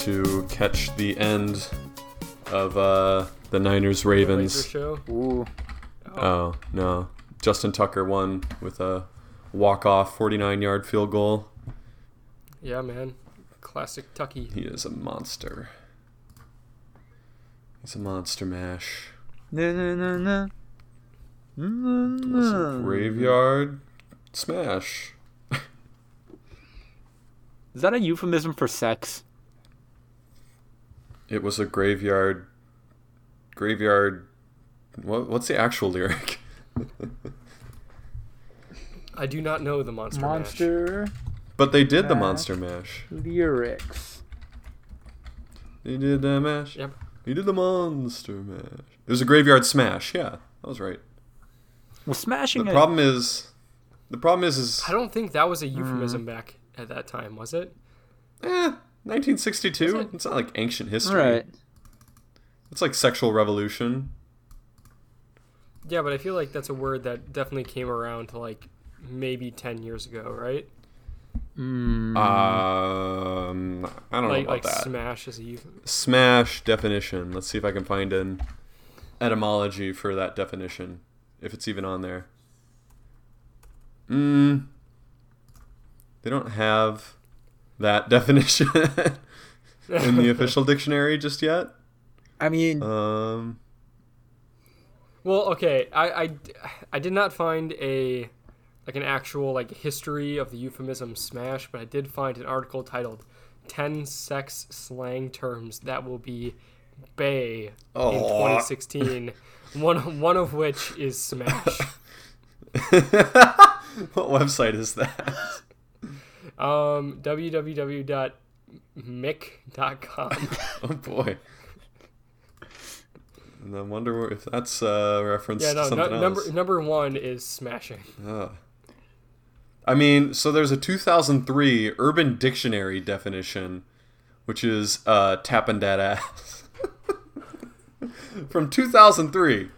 had to catch the end of uh, the Niners Ravens. show. Ooh. Oh no, Justin Tucker won with a walk-off 49-yard field goal. Yeah, man. Classic Tucky. He is a monster. He's a monster mash. No, no, no, no. It was graveyard smash. Is that a euphemism for sex? It was a graveyard. Graveyard. What, what's the actual lyric? I do not know the monster. Mash. Monster But they did the monster mash. lyrics. They did the mash. Yep. He did the monster mash. It was a graveyard smash. Yeah, that was right. Well, smashing The it. problem is, the problem is, is I don't think that was a euphemism back at that time, was it? eh, 1962. It? It's not like ancient history. Right. It's like sexual revolution. Yeah, but I feel like that's a word that definitely came around to like maybe ten years ago, right? Mm. Um, I don't like know like about that. smash is a euphemism. Smash definition. Let's see if I can find an etymology for that definition, if it's even on there. Mm. They don't have that definition in the official dictionary just yet. I mean, Um, Well, okay, I, I, I did not find a like an actual like history of the euphemism smash, but I did find an article titled 10 sex slang terms that will be bay in Oh. 2016. one one of which is smash. what website is that? Um www.mic.com. Oh boy. And I wonder if that's a reference Yeah, to no, something no else. number number 1 is smashing. Ugh. I mean, so there's a 2003 Urban Dictionary definition, which is uh, tapping that ass. From 2003.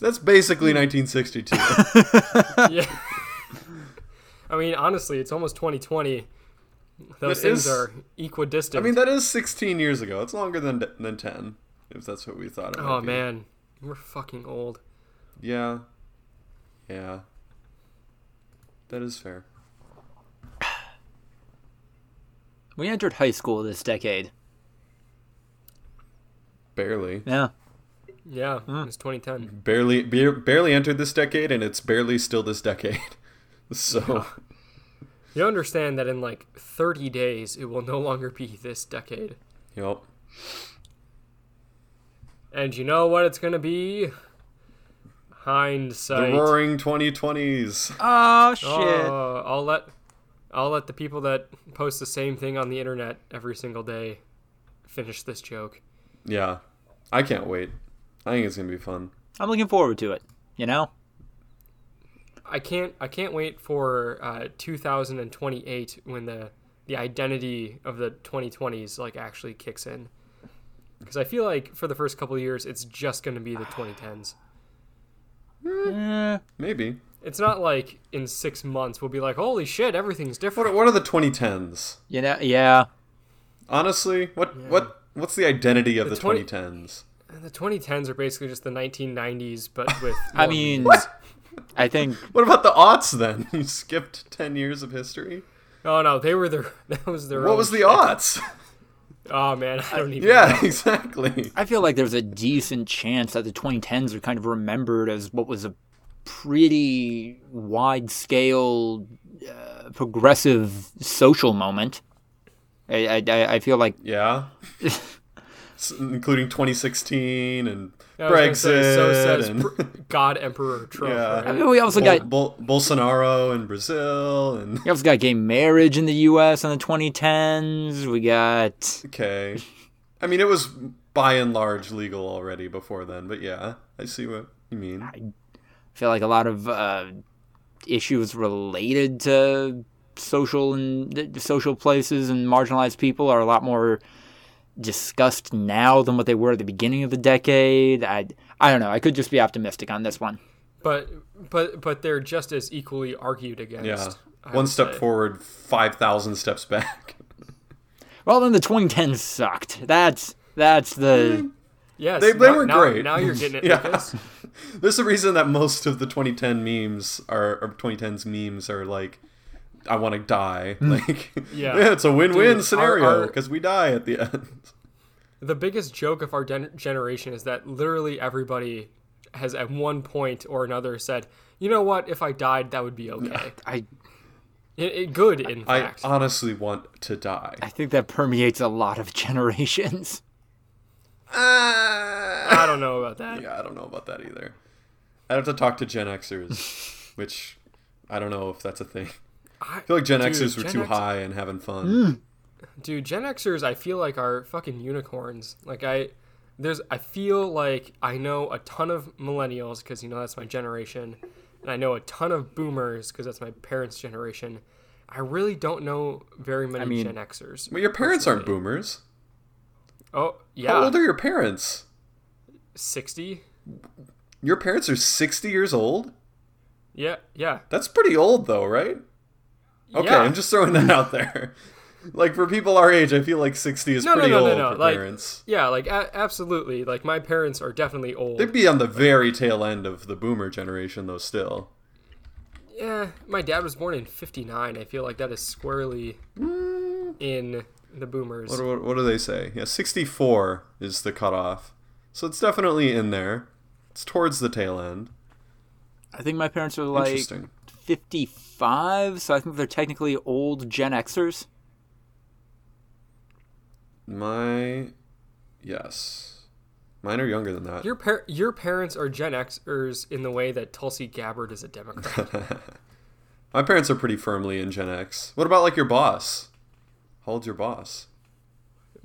That's basically 1962. yeah. I mean, honestly, it's almost 2020. Those That things is- are equidistant. I mean, that is 16 years ago. It's longer than than 10, if that's what we thought it oh might be. man, we're fucking old. Yeah. Yeah. That is fair. we entered high school this decade. Barely. Yeah. Yeah, hmm. it's 2010. Barely be- barely entered this decade and it's barely still this decade. So, You understand that in like 30 days, it will no longer be this decade. yep. And you know what it's gonna be? Hindsight. The roaring 2020s. Oh shit. Oh, I'll let I'll let the people that post the same thing on the internet every single day finish this joke. Yeah. I can't wait. I think it's going to be fun. I'm looking forward to it. You know. I can't I can't wait for uh, 2028 when the the identity of the 2020s like actually kicks in. Because I feel like for the first couple of years, it's just going to be the 2010s. Eh, Maybe. It's not like in six months we'll be like, holy shit, everything's different. What are, what are the 2010s? you know. Yeah. Honestly, what what what's the identity of The the, 20 2010s? The 2010s are basically just the 1990s, but with. I mean, memes. I think What about the aughts then? You skipped 10 years of history? oh no, they were their. That was their. What own was the shit. aughts? Oh man, I don't even. yeah, know. exactly. I feel like there's a decent chance that the 2010s are kind of remembered as what was a pretty wide scale, uh, progressive social moment. I, I, I feel like Yeah. Including 2016 and I Brexit say, so says and God Emperor Trump. Yeah. I mean, we also Bol- got Bol- Bolsonaro in Brazil and we also got gay marriage in the U.S. in the 2010s. We got okay. I mean, it was by and large legal already before then, but yeah, I see what you mean. I feel like a lot of uh, issues related to social and social places and marginalized people are a lot more discussed now than what they were at the beginning of the decade. I I don't know. I could just be optimistic on this one. But but but they're just as equally argued against. Yeah. I One step say. forward, 5,000 steps back. Well, then the 2010s sucked. That's that's the mm. Yes, They- they now- were great. Now you're getting it, Yeah. Lucas. There's a reason that most of the 2010 memes are or 2010s memes are like, I want to die. Hmm. Like, Yeah. it's a win-win Dude, scenario our- our- because we die at the end. The biggest joke of our gen- generation is that literally everybody has at one point or another said, "You know what? If I died, that would be okay." I It, it- good, in I fact. honestly want to die. I think that permeates a lot of generations. Ah. I don't know about that. Yeah, I don't know about that either. I'd have to talk to Gen Xers, which I don't know if that's a thing. I I feel like Gen Dude, Xers were Gen too X- high and having fun. Mm. Dude, Gen Xers, I feel like are fucking unicorns. Like I, there's, I feel like I know a ton of millennials because you know that's my generation, and I know a ton of boomers because that's my parents' generation. I really don't know very many mean- Gen Xers. But your parents aren't personally. boomers. Oh yeah. How old are your parents? sixty. Your parents are 60 years old? Yeah, yeah. That's pretty old, though, right? Okay, Yeah. I'm just throwing that out there. like, for people our age, I feel like 60 is No, no, pretty no, no, old no, for like- parents. Yeah, like a- absolutely. Like my parents are definitely old. They'd be on the very tail end of the boomer generation, though, still. Yeah, my dad was born in '59. I feel like that is squarely mm. in the boomers. What, what, what do they say? Yeah, 64 is the cutoff. So it's definitely in there. It's towards the tail end. I think my parents are like Interesting. 55, so I think they're technically old Gen Xers. My. Yes. Mine are younger than that. Your par- your parents are Gen Xers in the way that Tulsi Gabbard is a Democrat. My parents are pretty firmly in Gen X. What about, like, your boss? How old's your boss?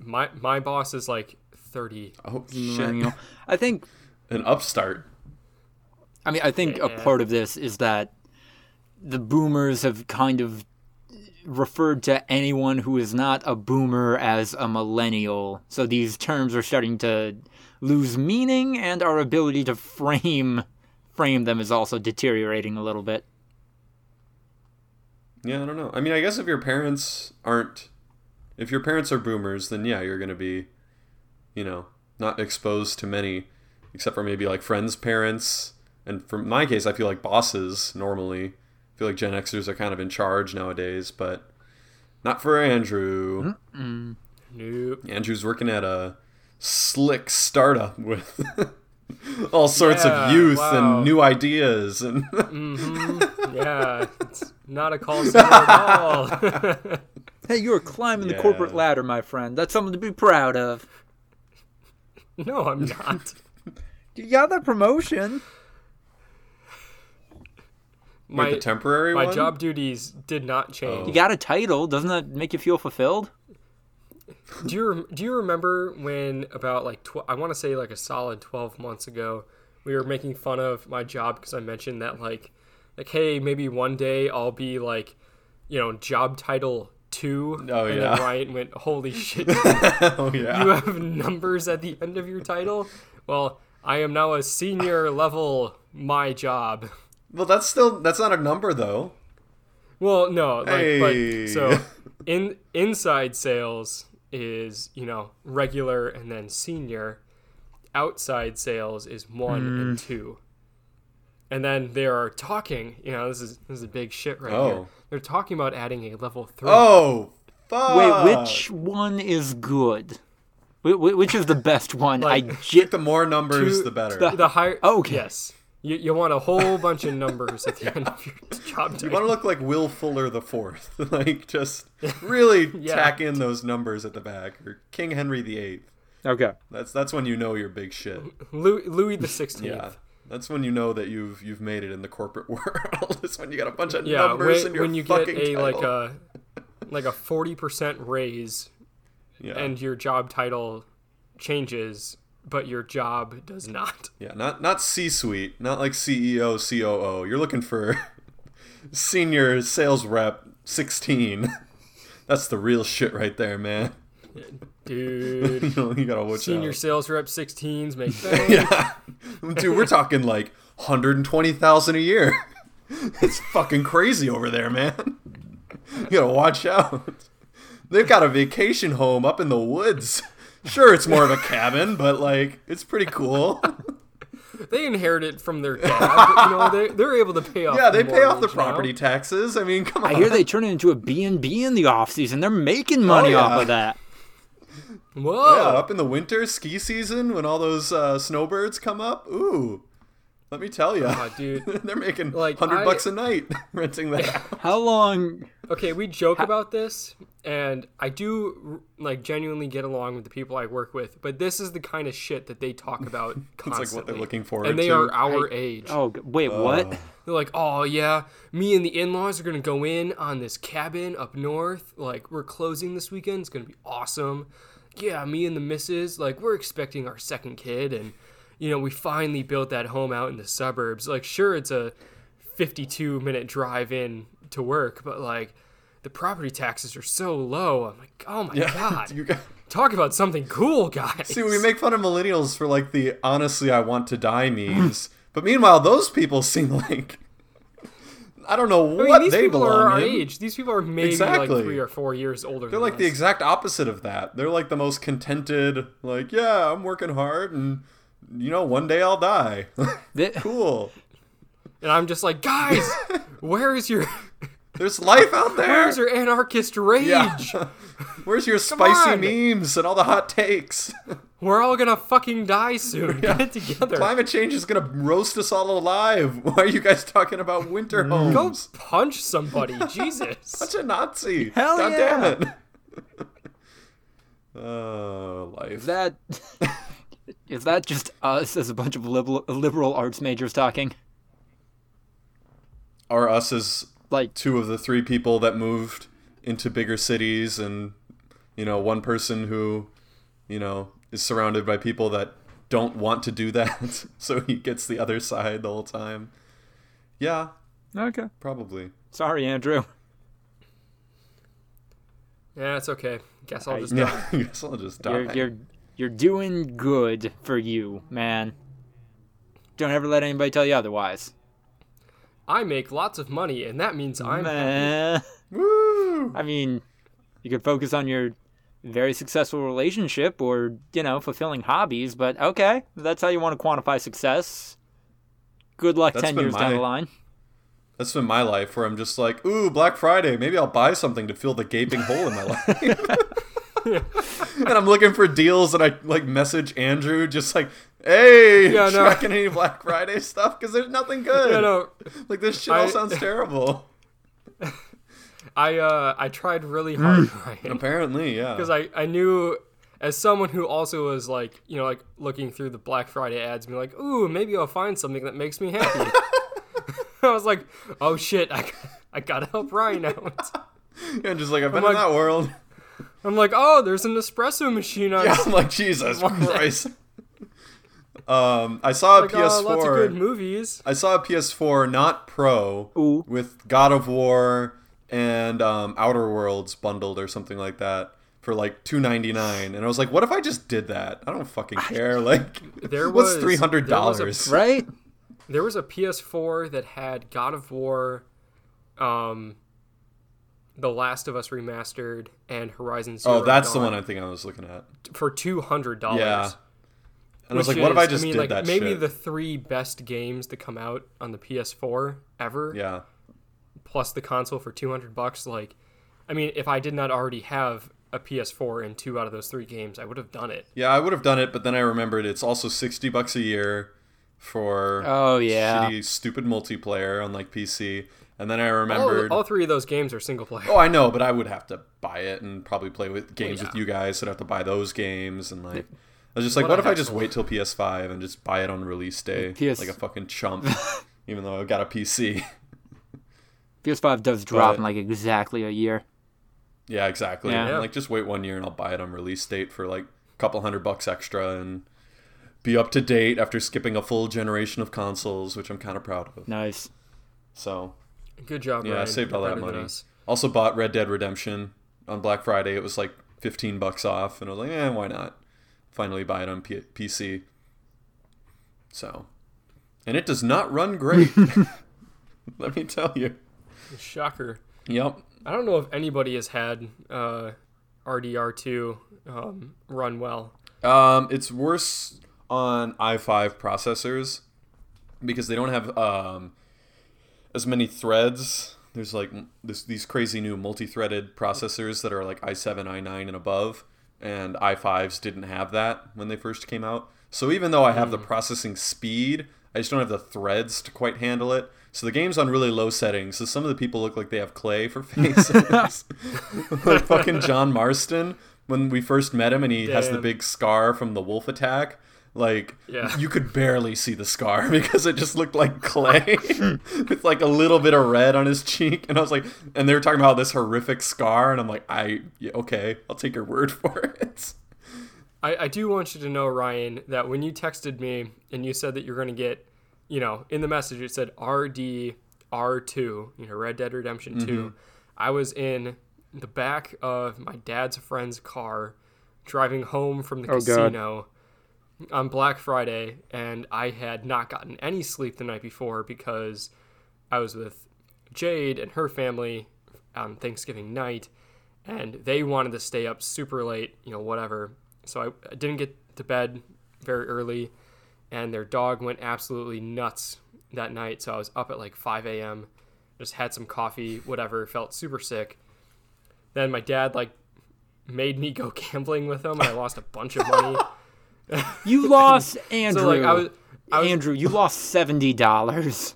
my my boss is like 30. Oh, shit. I think An upstart. I mean, I think a part of this is that the boomers have kind of referred to anyone who is not a boomer as a millennial. So these terms are starting to lose meaning and our ability to frame frame them is also deteriorating a little bit. Yeah, I don't know. I mean, I guess if your parents aren't, if your parents are boomers, then yeah, you're gonna be, you know, not exposed to many, except for maybe like friends' parents. And for my case, I feel like bosses normally. I feel like Gen Xers are kind of in charge nowadays, but not for Andrew. Nope. Andrew's working at a slick startup with all sorts Yeah, of youth wow. and new ideas and mm-hmm. Yeah, it's not a call center at all. Hey, you're climbing the corporate ladder, my friend. That's something to be proud of. no, I'm not. You got that promotion. Wait, My the temporary my one? job duties did not change. Oh. You got a title. Doesn't that make you feel fulfilled? Do you rem- do you remember when about like tw- I want to say like a solid 12 months ago we were making fun of my job because I mentioned that like like hey maybe one day I'll be like you know job title 2 Oh, and yeah. then Ryan went holy shit oh yeah. you have numbers at the end of your title well I am now a senior level my job Well, that's still that's not a number though. Well, no, like, Hey. but so in inside sales is you know regular and then senior. Outside sales is one and hmm. two, and then they are talking. You know, this is this is a big shit right here. Oh. They're talking about adding a level three. Oh, fuck. Wait, which one is good? Wh- wh- Which is the best one? Like, I ge- The more numbers, Two- the better. the higher. Okay. Yes, you you want a whole bunch of numbers at the end of your job Title. You want to look like Will Fuller the Fourth, like just really Yeah. tack in those numbers at the back, or King Henry the Eighth. okay. That's that's when you know you're big shit. Louis, Louis the Sixteenth. Yeah, that's when you know that you've you've made it in the corporate world. It's when you got a bunch of Yeah, numbers when, in your when you get fucking a like a like a forty percent raise yeah. and your job title changes, but your job does not. Yeah, not not C-suite, not like CEO, COO. You're looking for senior sales rep 16. That's the real shit right there, man. Dude, you, you gotta watch senior out. sales rep 16s make bank. Yeah, dude, we're talking like 120,000 a year. It's fucking crazy over there, man. You gotta watch out. They've got a vacation home up in the woods. Sure, it's more of a cabin, but like it's pretty cool. They inherit it from their dad. but, you know, they they're able to pay off. yeah, they pay off the mortgage now. property taxes. I mean, come on. I hear they turn it into a B&B in the off season. They're making money Oh, yeah. off of that. Whoa! Yeah, up in the winter ski season when all those uh, snowbirds come up. Ooh, let me tell you, oh, Aw, dude. they're making Like, hundred bucks a night renting that. How long? Okay, we joke about this, and I do like genuinely get along with the people I work with, but this is the kind of shit that they talk about It's constantly. like what they're looking for, and they to. are our age. Oh, g- wait, oh. what? They're like, oh yeah, me and the in-laws are gonna go in on this cabin up north. Like we're closing this weekend. It's gonna be awesome. Yeah, me and the missus, like we're expecting our second kid, and you know we finally built that home out in the suburbs. Like sure, it's a 52 minute drive in to work, but like the property taxes are so low. I'm like, oh my god, You got- talk about something cool, guys. See, we make fun of millennials for like the honestly I want to die memes, but meanwhile those people seem like I don't know I mean, what these they people belong are our in. age. These people are maybe Exactly. like three or four years older. They're than like the exact opposite of that. They're like the most contented, like, yeah, I'm working hard and you know, one day I'll die. Th- cool. And I'm just like, guys, where is your There's life out there. where's your anarchist rage? Yeah. Where's your spicy on. memes and all the hot takes? We're all gonna fucking die soon. Get it together. Climate change is gonna roast us all alive. Why are you guys talking about winter mm. homes? Go punch somebody. Jesus. Such a Nazi. Hell God yeah. damn it. Oh, life. Is that is that just us as a bunch of liberal, liberal arts majors talking? Are us as Like, two of the three people that moved into bigger cities and, you know, one person who, you know, is surrounded by people that don't want to do that. so he gets the other side the whole time. Yeah, okay. probably. Sorry, Andrew. Yeah, it's okay. Guess I'll I- just Yeah, die. I guess I'll just die. You're you're you're doing good for you, man. Don't ever let anybody tell you otherwise. I make lots of money, and that means I'm. Meh. Woo! I mean, you could focus on your very successful relationship or, you know, fulfilling hobbies, but okay, that's how you want to quantify success. Good luck That's 10 been years down my- the line. That's been my life where I'm just like, ooh, Black Friday. Maybe I'll buy something to fill the gaping hole in my life. and I'm looking for deals, and I like message Andrew, just like, hey, Yeah, no. tracking any Black Friday stuff? Because there's nothing good. Yeah, no, Like this shit all I- sounds terrible. I uh, I tried really hard, Ryan, Apparently, yeah. because I I knew as someone who also was like you know like looking through the Black Friday ads, being like, ooh, maybe I'll find something that makes me happy. I was like, oh shit, I I gotta help Ryan out. yeah, just like I've been I'm in like- that world. I'm like, oh, there's an espresso machine on. Yeah, I'm like Jesus Christ. um, I saw a like, PS4. oh, lots of good movies. I saw a PS4 not Pro Ooh. with God of War and um, Outer Worlds bundled or something like that for like two ninety nine, and I was like, what if I just did that? I don't fucking care. Like, There what's was- $300 Right? There was a PS4 that had God of War, um, The Last of Us remastered, and Horizon oh, Zero. Oh, that's the one I think I was looking at. for two hundred dollars. Yeah. And I was like, what if I just mean, did like that maybe shit? the three best games to come out on the PS4 ever, Yeah. plus the console for two hundred bucks. Like, I mean, if I did not already have a PS4 and two out of those three games, I would have done it. Yeah, I would have done it, but then I remembered it's also sixty bucks a year for Oh, yeah. shitty, stupid multiplayer on like PC. And then I remembered all three of those games are single player. Oh, I know, but I would have to buy it and probably play with games yeah. with you guys. So I'd have to buy those games and like. I was just like, What what, if I just wait till PS5 and just buy it on release day, PS like a fucking chump, even though I've got a PC. PS5 does drop But- in like exactly a year. yeah, exactly. Yeah. And, like, just wait one year and I'll buy it on release date for like a couple hundred bucks extra and be up to date after skipping a full generation of consoles, which I'm kind of proud of. Nice. So Good job, yeah, I saved all that better money. Also bought Red Dead Redemption on Black Friday. It was like 15 bucks off, and I was like, eh, why not? Finally buy it on P- PC. So, and it does not run great. Let me tell you. Shocker. Yep. I don't know if anybody has had uh, RDR2 um, run well? Um, it's worse on i5 processors because they don't have um, as many threads. There's like this, these crazy new multi-threaded processors that are like i7, i9, and above, and i5s didn't have that when they first came out. So even though I have the hmm. processing speed, I just don't have the threads to quite handle it. So the game's on really low settings. So some of the people look like they have clay for faces, like fucking John Marston when we first met him, and he has the big scar from the wolf attack. Like Yeah. you could barely see the scar because it just looked like clay with like a little bit of red on his cheek. And I was like, and they were talking about this horrific scar, and I'm like, I yeah, okay, I'll take your word for it. I, I do want you to know, Ryan, that when you texted me and you said that you're going to get, you know, in the message it said RD R2, you know, Red Dead Redemption 2. Mm-hmm. I was in the back of my dad's friend's car driving home from the Oh, God. On Black Friday, and I had not gotten any sleep the night before because I was with Jade and her family on Thanksgiving night, and they wanted to stay up super late, you know, whatever. So I, I didn't get to bed very early, and their dog went absolutely nuts that night. So I was up at like 5 a.m., just had some coffee, whatever, felt super sick. Then my dad, like, made me go gambling with him, and I lost a bunch of money. You lost Andrew. So, like, I was. I was Andrew, you lost seventy dollars.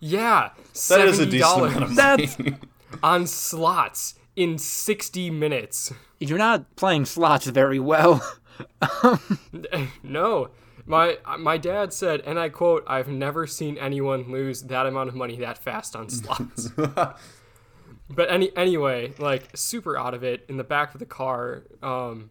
yeah, That is a seventy decent amount of That's- money. on slots in sixty minutes. You're not playing slots very well. No, my my dad said, and I quote, "I've never seen anyone lose that amount of money that fast on slots." but any anyway, like super out of it in the back of the car. Um,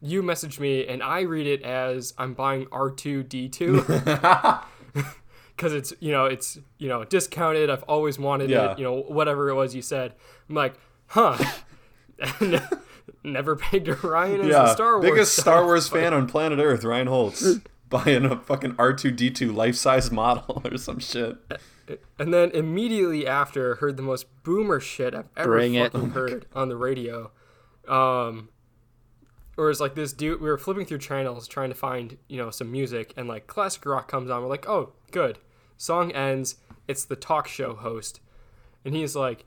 you message me, and I read it as I'm buying R two D two because it's you know it's you know discounted. I've always wanted Yeah. it. You know whatever it was you said. I'm like, huh. Never pegged Ryan as yeah, a Star Wars. biggest guy. Star Wars fan on planet Earth, Ryan Holtz, buying a fucking R2D2 life-size model or some shit. And then immediately after, heard the most boomer shit I've ever Bring it. fucking heard on the radio. Um, or it's like this dude. We were flipping through channels trying to find you know some music, and like classic rock comes on. We're like, oh, good. Song ends. It's the talk show host, and he's like,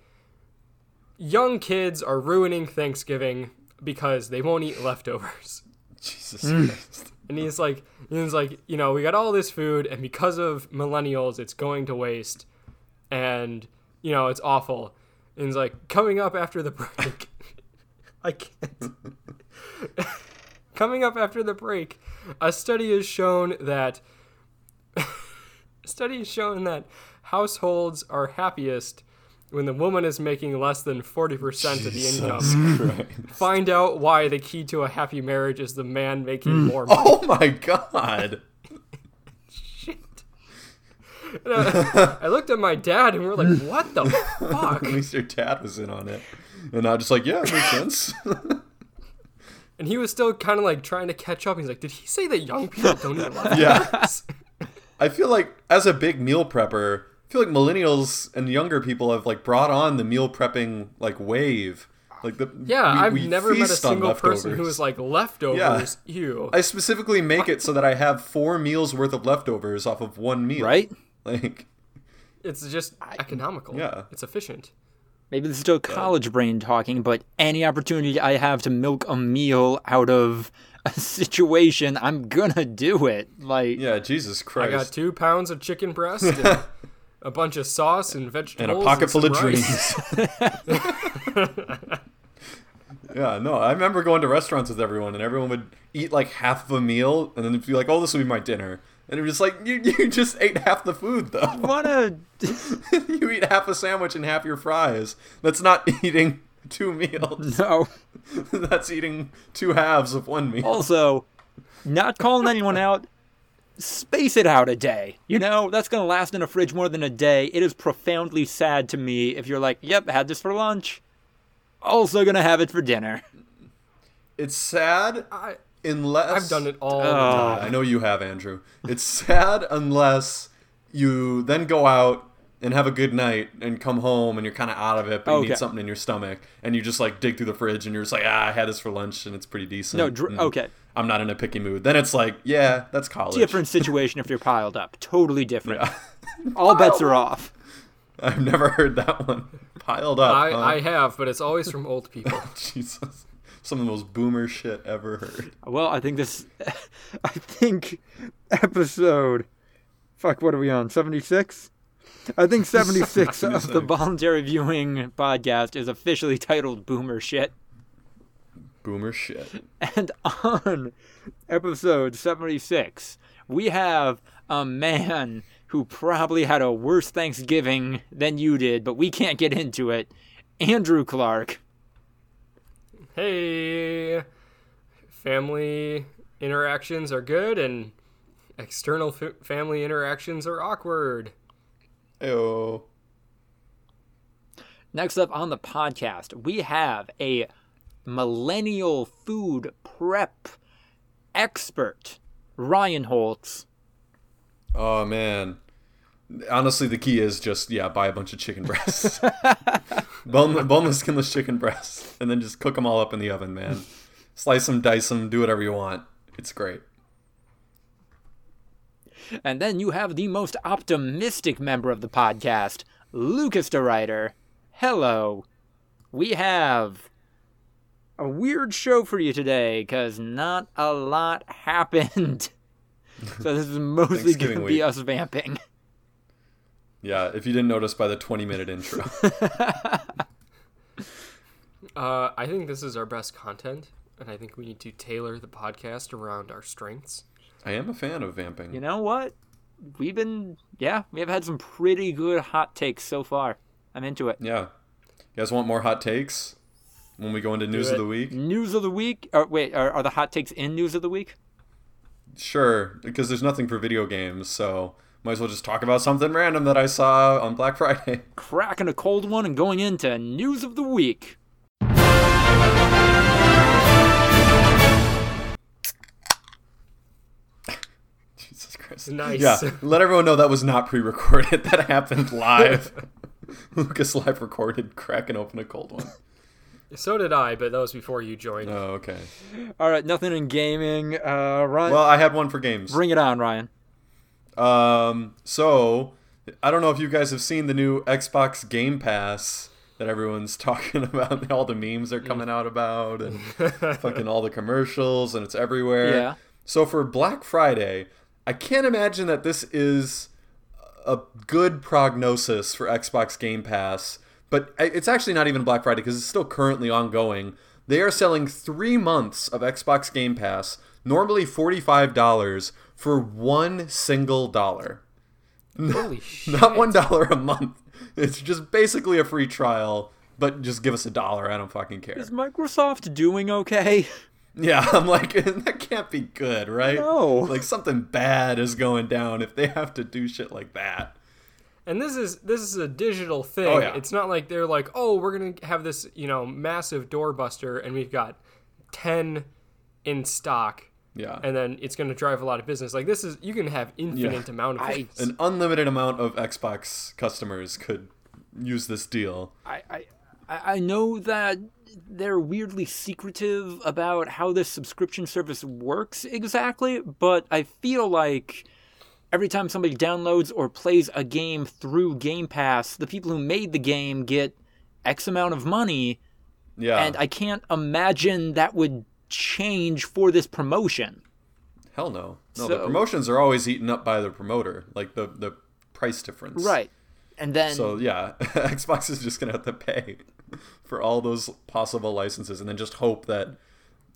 young kids are ruining Thanksgiving because they won't eat leftovers. Jesus Hmm. Christ. And he's like, he's like, you know, we got all this food, and because of millennials, it's going to waste, and you know, it's awful. And he's like, coming up after the break, I can't. coming up after the break, a study has shown that a study has shown that households are happiest when the woman is making less than 40% of the income. Christ. Find out why the key to a happy marriage is the man making hmm. more oh money. Oh my god. Shit. I, I looked at my dad and we are like, what the fuck? At least your dad was in on it. And I just like, yeah, it makes sense. And he was still kind of like trying to catch up. He's like, did he say that young people don't eat leftovers? yeah. I feel like as a big meal prepper, I feel like millennials and younger people have like brought on the meal prepping like wave. Like the Yeah, we- I've we never met a single person who is like, leftovers, ew. I specifically make it so that I have four meals worth of leftovers off of one meal. right? Like, It's just economical. Yeah. It's efficient. Maybe this is still college brain talking, but any opportunity I have to milk a meal out of a situation, I'm gonna do it. Like, yeah, Jesus Christ! I got two pounds of chicken breast and a bunch of sauce and vegetables, and a pocket full of rice. dreams. yeah, no, I remember going to restaurants with everyone, and everyone would eat like half of a meal, and then be like, "Oh, this will be my dinner," and it was just like, "You, you just ate half the food, though. what a you eat half a sandwich and half your fries. That's not eating two meals. no. That's eating two halves of one meal." Also, not calling anyone out. Space it out a day. You know, that's gonna last in a fridge more than a day. It is profoundly sad to me if you're like, yep, had this for lunch. Also gonna have it for dinner. It's sad I, unless I've done it all the time. I know you have, Andrew. It's sad unless you then go out and have a good night and come home and you're kind of out of it, but you Okay. need something in your stomach, and you just like dig through the fridge and you're just like, ah, I had this for lunch and it's pretty decent. No, dr- okay. I'm not in a picky mood. Then it's like, yeah, that's college. Different situation if you're piled up. Totally different. Yeah. All bets are off. I've never heard that one. Piled up. I, huh? I have, but it's always from old people. Jesus. Some of the most boomer shit ever heard. Well, I think this. I think episode. Fuck, what are we on? 76? I think 76 of the 76. Voluntary Viewing podcast is officially titled Boomer Shit. Boomer shit. And on episode 76, we have a man who probably had a worse Thanksgiving than you did, but we can't get into it. Andrew Clark. hey, family interactions are good, and external f- family interactions are awkward. Ayo. Next up on the podcast, we have a millennial food prep expert, Ryan Holtz. Oh man. Honestly, the key is just yeah, buy a bunch of chicken breasts, Bone, boneless, skinless chicken breasts, and then just cook them all up in the oven, man. Slice them, dice them, do whatever you want. It's great. And then you have the most optimistic member of the podcast, Lucas DeRuyter. Hello. We have a weird show for you today because not a lot happened. so this is mostly going to be us vamping. Yeah, if you didn't notice by the 20 minute intro. Uh, I think this is our best content, and I think we need to tailor the podcast around our strengths. I am a fan of vamping. You know what? We've been, yeah, we have had some pretty good hot takes so far. I'm into it. Yeah. You guys want more hot takes when we go into news it. of the week? News of the week? Or wait, are, are the hot takes in news of the week? Sure, because there's nothing for video games, so might as well just talk about something random that I saw on Black Friday. Cracking a cold one and going into news of the week. Jesus Christ. Nice. Yeah, let everyone know that was not pre recorded. That happened live. Lucas live recorded cracking open a cold one. So did I, but that was before you joined. Oh, okay. All right, nothing in gaming. Uh, Ryan, Well, I had one for games. bring it on, Ryan. Um, so I don't know if you guys have seen the new Xbox Game Pass that everyone's talking about. All the memes are coming out about, and fucking all the commercials, and it's everywhere. Yeah. So for Black Friday, I can't imagine that this is a good prognosis for Xbox Game Pass. But it's actually not even Black Friday because it's still currently ongoing. They are selling three months of Xbox Game Pass, normally forty-five dollars, for one single dollar. Holy shit. Not one dollar a month. It's just basically a free trial, but just give us a dollar. I don't fucking care. Is Microsoft doing okay? Yeah, I'm like that can't be good, right? No. Like something bad is going down if they have to do shit like that. And this is this is a digital thing. Oh, yeah. It's not like they're like, oh, we're gonna have this, you know, massive doorbuster, and we've got ten in stock, Yeah. and then it's gonna drive a lot of business. Like this is, you can have infinite amount of I- An unlimited amount of Xbox customers could use this deal. I, I, I I know that they're weirdly secretive about how this subscription service works exactly, but I feel like every time somebody downloads or plays a game through Game Pass, the people who made the game get X amount of money, Yeah. and I can't imagine that would change for this promotion. Hell no. No, the promotions are always eaten up by the promoter, like the the price difference. Right. And then So yeah, Xbox is just gonna have to pay for all those possible licenses, and then just hope that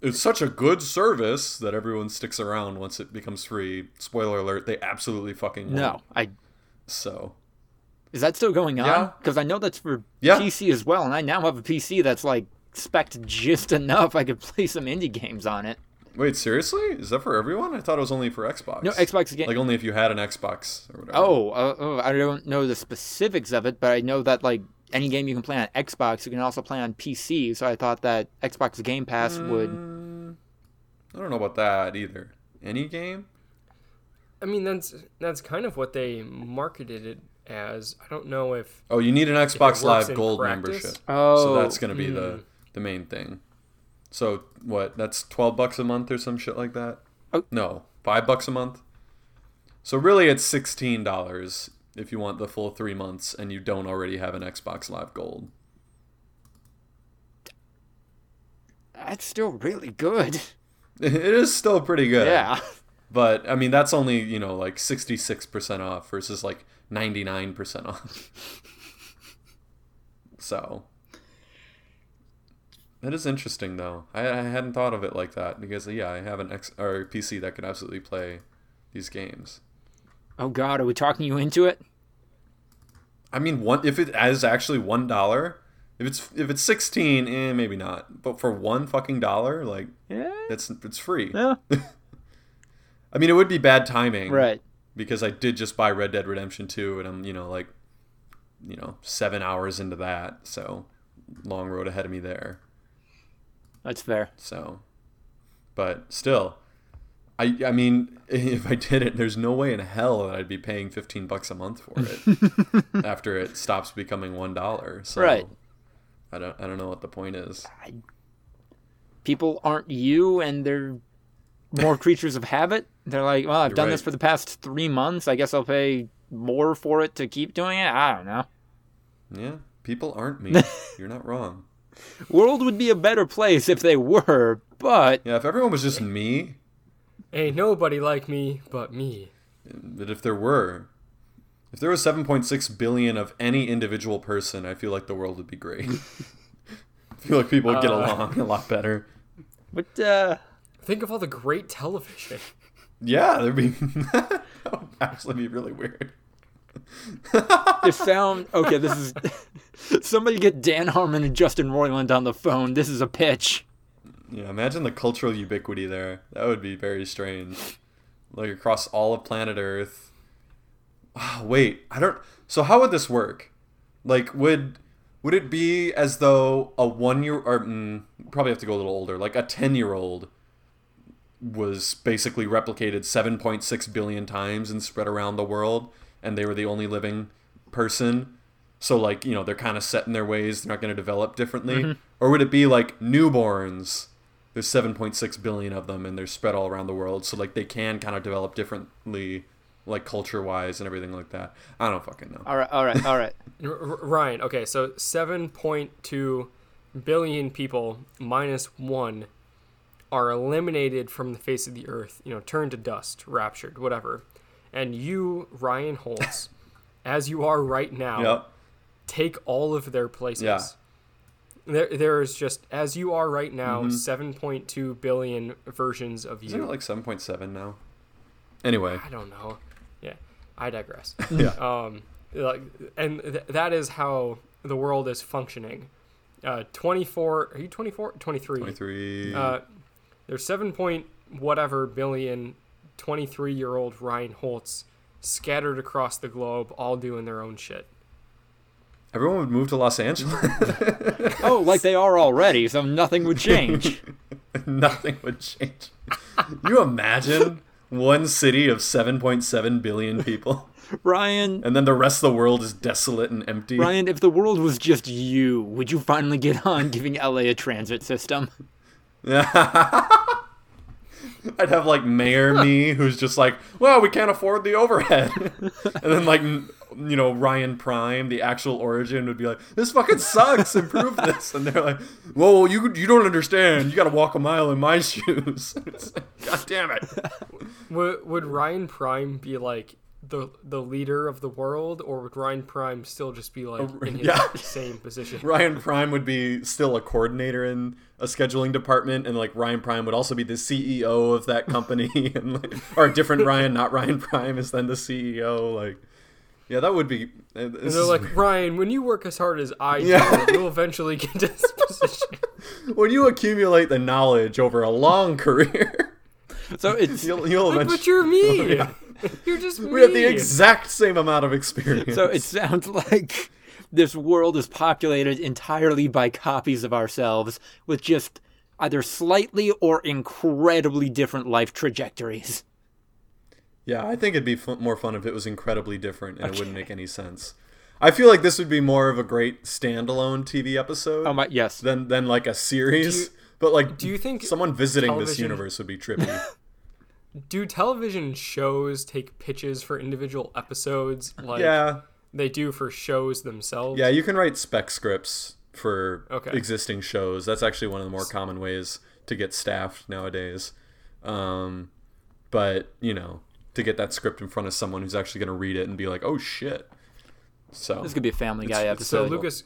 it's such a good service that everyone sticks around once it becomes free. Spoiler alert: they absolutely fucking won't. no, I So Is that still going on? Yeah. Because I know that's for Yeah. PC as well, and I now have a PC that's like spec'd just enough I could play some indie games on it. wait, seriously? Is that for everyone? I thought it was only for Xbox. No, Xbox game. Like only if you had an Xbox or whatever. oh, uh, oh, I don't know the specifics of it, but I know that like any game you can play on Xbox, you can also play on PC. So I thought that Xbox Game Pass would. Mm, I don't know about that either. Any game? I mean, that's that's kind of what they marketed it as I don't know if Oh, you need an Xbox Live Gold practice. membership. Oh, so that's going to be Hmm. the the main thing. So what? That's twelve bucks a month or some shit like that. Oh. No, five bucks a month. So really, it's sixteen dollars if you want the full three months and you don't already have an Xbox Live Gold. that's still really good. It is still pretty good. Yeah. But I mean, that's only you know like sixty six percent off versus like ninety nine percent off. so that is interesting, though. I, I hadn't thought of it like that because yeah, I have an X or PC that can absolutely play these games. Oh God, are we talking you into it? I mean, one if it is actually one dollar, if it's if it's sixteen, eh, maybe not. But for one fucking dollar, like Yeah. it's it's free. Yeah. I mean, it would be bad timing, Right. because I did just buy Red Dead Redemption 2 and I'm, you know, like you know, 7 hours into that. So, long road ahead of me there. That's fair. So, but still I I mean, if I did it, there's no way in hell that I'd be paying 15 bucks a month for it after it stops becoming $1. So Right. I don't I don't know what the point is. People aren't you, and they're more creatures of habit. They're like, well, I've You're done right. this for the past three months. I guess I'll pay more for it to keep doing it. I don't know. Yeah, people aren't me. You're not wrong. World would be a better place if they were, but Yeah, if everyone was just me, ain't nobody like me but me. But if there were, if there was 7.6 billion of any individual person, I feel like the world would be great. I feel like people would get Uh. along a lot better. but uh, Think of all the great television. Yeah, there'd be that would actually be really weird. the sound. Okay, this is somebody get Dan Harmon and Justin Roiland on the phone. This is a pitch. Yeah, imagine the cultural ubiquity there. That would be very strange. Like across all of planet Earth. Ah, wait, I don't. So how would this work? Like, would would it be as though a one year or mm, probably have to go a little older, like a ten year old was basically replicated 7.6 billion times and spread around the world, and they were the only living person. So like you know they're kind of set in their ways. They're not going to develop differently. Or would it be like newborns? There's 7.6 billion of them, and they're spread all around the world. So like they can kind of develop differently, like culture wise and everything like that. I don't fucking know. All right, all right, all right. R- R- Ryan, okay, so 7.2 billion people minus one are eliminated from the face of the earth, you know, turned to dust, raptured, whatever. And you, Ryan Holtz, as you are right now, Yep. take all of their places. Yeah. There, there is just, as you are right now, 7.2 billion versions of you. Isn't it like 7.7 now? Anyway, I don't know. Yeah, I digress. yeah. um, like, and th- that is how the world is functioning. Uh, 24, are you 24? 23. 23. Uh, there's 7 point whatever billion 23 year old Ryan Holtz scattered across the globe, all doing their own shit. Everyone would move to Los Angeles. Oh, like they are already, so nothing would change. Nothing would change. you imagine one city of 7.7 billion people, Ryan, and then the rest of the world is desolate and empty? Ryan, if the world was just you, would you finally get on giving LA a transit system? I'd have like Mayor me, who's just like, well, we can't afford the overhead. and then like, you know, Ryan Prime, the actual origin, would be like, this fucking sucks. Improve this. And they're like, whoa, you you don't understand. You got to walk a mile in my shoes. God damn it. Would, would Ryan Prime be like the the leader of the world, or would Ryan Prime still just be like in his yeah. same position? Ryan Prime would be still a coordinator in a scheduling department, and like Ryan Prime would also be the CEO of that company, and like, or a different Ryan, not Ryan Prime, is then the CEO. Like, yeah, that would be. uh, And they're is like, Ryan, when you work as hard as I Yeah. do, you'll eventually get to this position. when you accumulate the knowledge over a long career, So it's you'll you'll Like, eventually. but you're me. Yeah. You're just me. We have the exact same amount of experience. so it sounds like this world is populated entirely by copies of ourselves with just either slightly or incredibly different life trajectories. Yeah, I think it'd be fu- more fun if it was incredibly different and it wouldn't make any sense. I feel like this would be more of a great standalone TV episode Oh my yes. than than like a series. You- but like, do you think someone visiting this universe would be trippy? Do television shows take pitches for individual episodes like yeah, they do for shows themselves? yeah. You can write spec scripts for Okay. existing shows. That's actually one of the more common ways to get staffed nowadays. Um, but you know, to get that script in front of someone who's actually going to read it and be like, "Oh shit." So This could be a Family Guy It's- So. Lucas,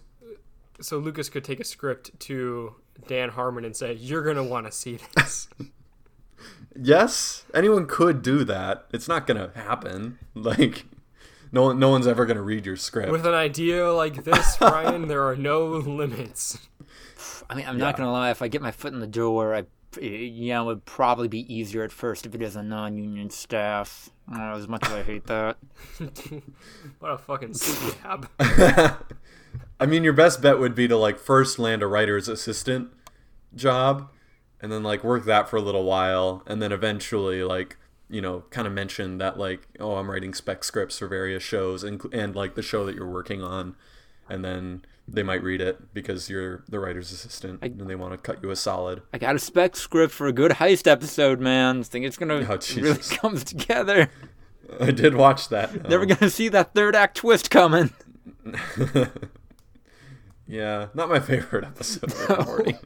so Lucas could take a script to Dan Harmon and say, "You're gonna want to see this." Yes, anyone could do that. It's not gonna happen. Like, no one, no one's ever gonna read your script. With an idea like this, Ryan, there are no limits. I mean, I'm not gonna lie. If I get my foot in the door, I you know, it would probably be easier at first if it is a non-union staff. I as much as I hate that. What a fucking scab. I mean, your best bet would be to like first land a writer's assistant job, and then like work that for a little while, and then eventually like you know kind of mention that like oh I'm writing spec scripts for various shows and and like the show that you're working on, and then they might read it because you're the writer's assistant and they want to cut you a solid. I got a spec script for a good heist episode, man. I think it's gonna Oh, really comes together. I did watch that. Never gonna see that third act twist coming. yeah, not my favorite episode of Rick and Morty.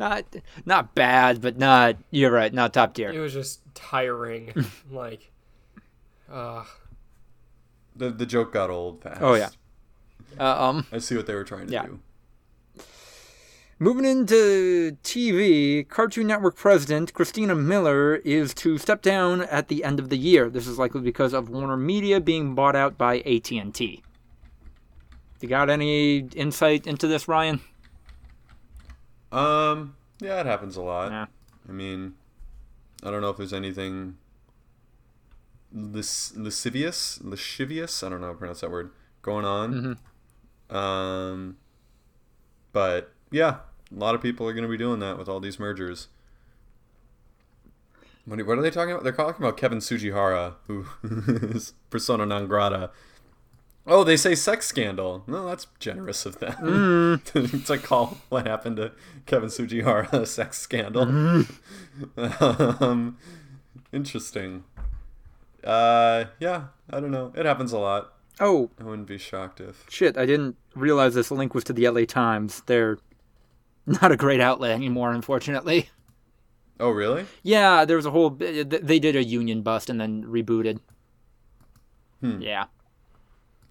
Not not bad, but not. You're right. Not top tier. It was just tiring. like, uh, The the joke got old fast. Oh, yeah. Uh, um, I see what they were trying to Yeah. do. moving into TV, Cartoon Network president Christina Miller is to step down at the end of the year. This is likely because of Warner Media being bought out by AT and T. You got any insight into this, Ryan? Um, yeah, it happens a lot. Yeah. I mean, I don't know if there's anything lis- lascivious, lascivious. I don't know how to pronounce that word going on. Um, but yeah, a lot of people are going to be doing that with all these mergers. What are, what are they talking about? They're talking about Kevin Tsujihara, who is persona non grata. Oh, they say sex scandal. No, that's generous of them. it's like call what happened to Kevin Tsujihara a sex scandal. um, interesting. Uh, yeah, I don't know. It happens a lot. Oh I wouldn't be shocked if. shit! I didn't realize this link was to the LA Times. They're not a great outlet anymore, unfortunately. Oh, really? Yeah, there was a whole. They did a union bust and then rebooted. Hmm. Yeah,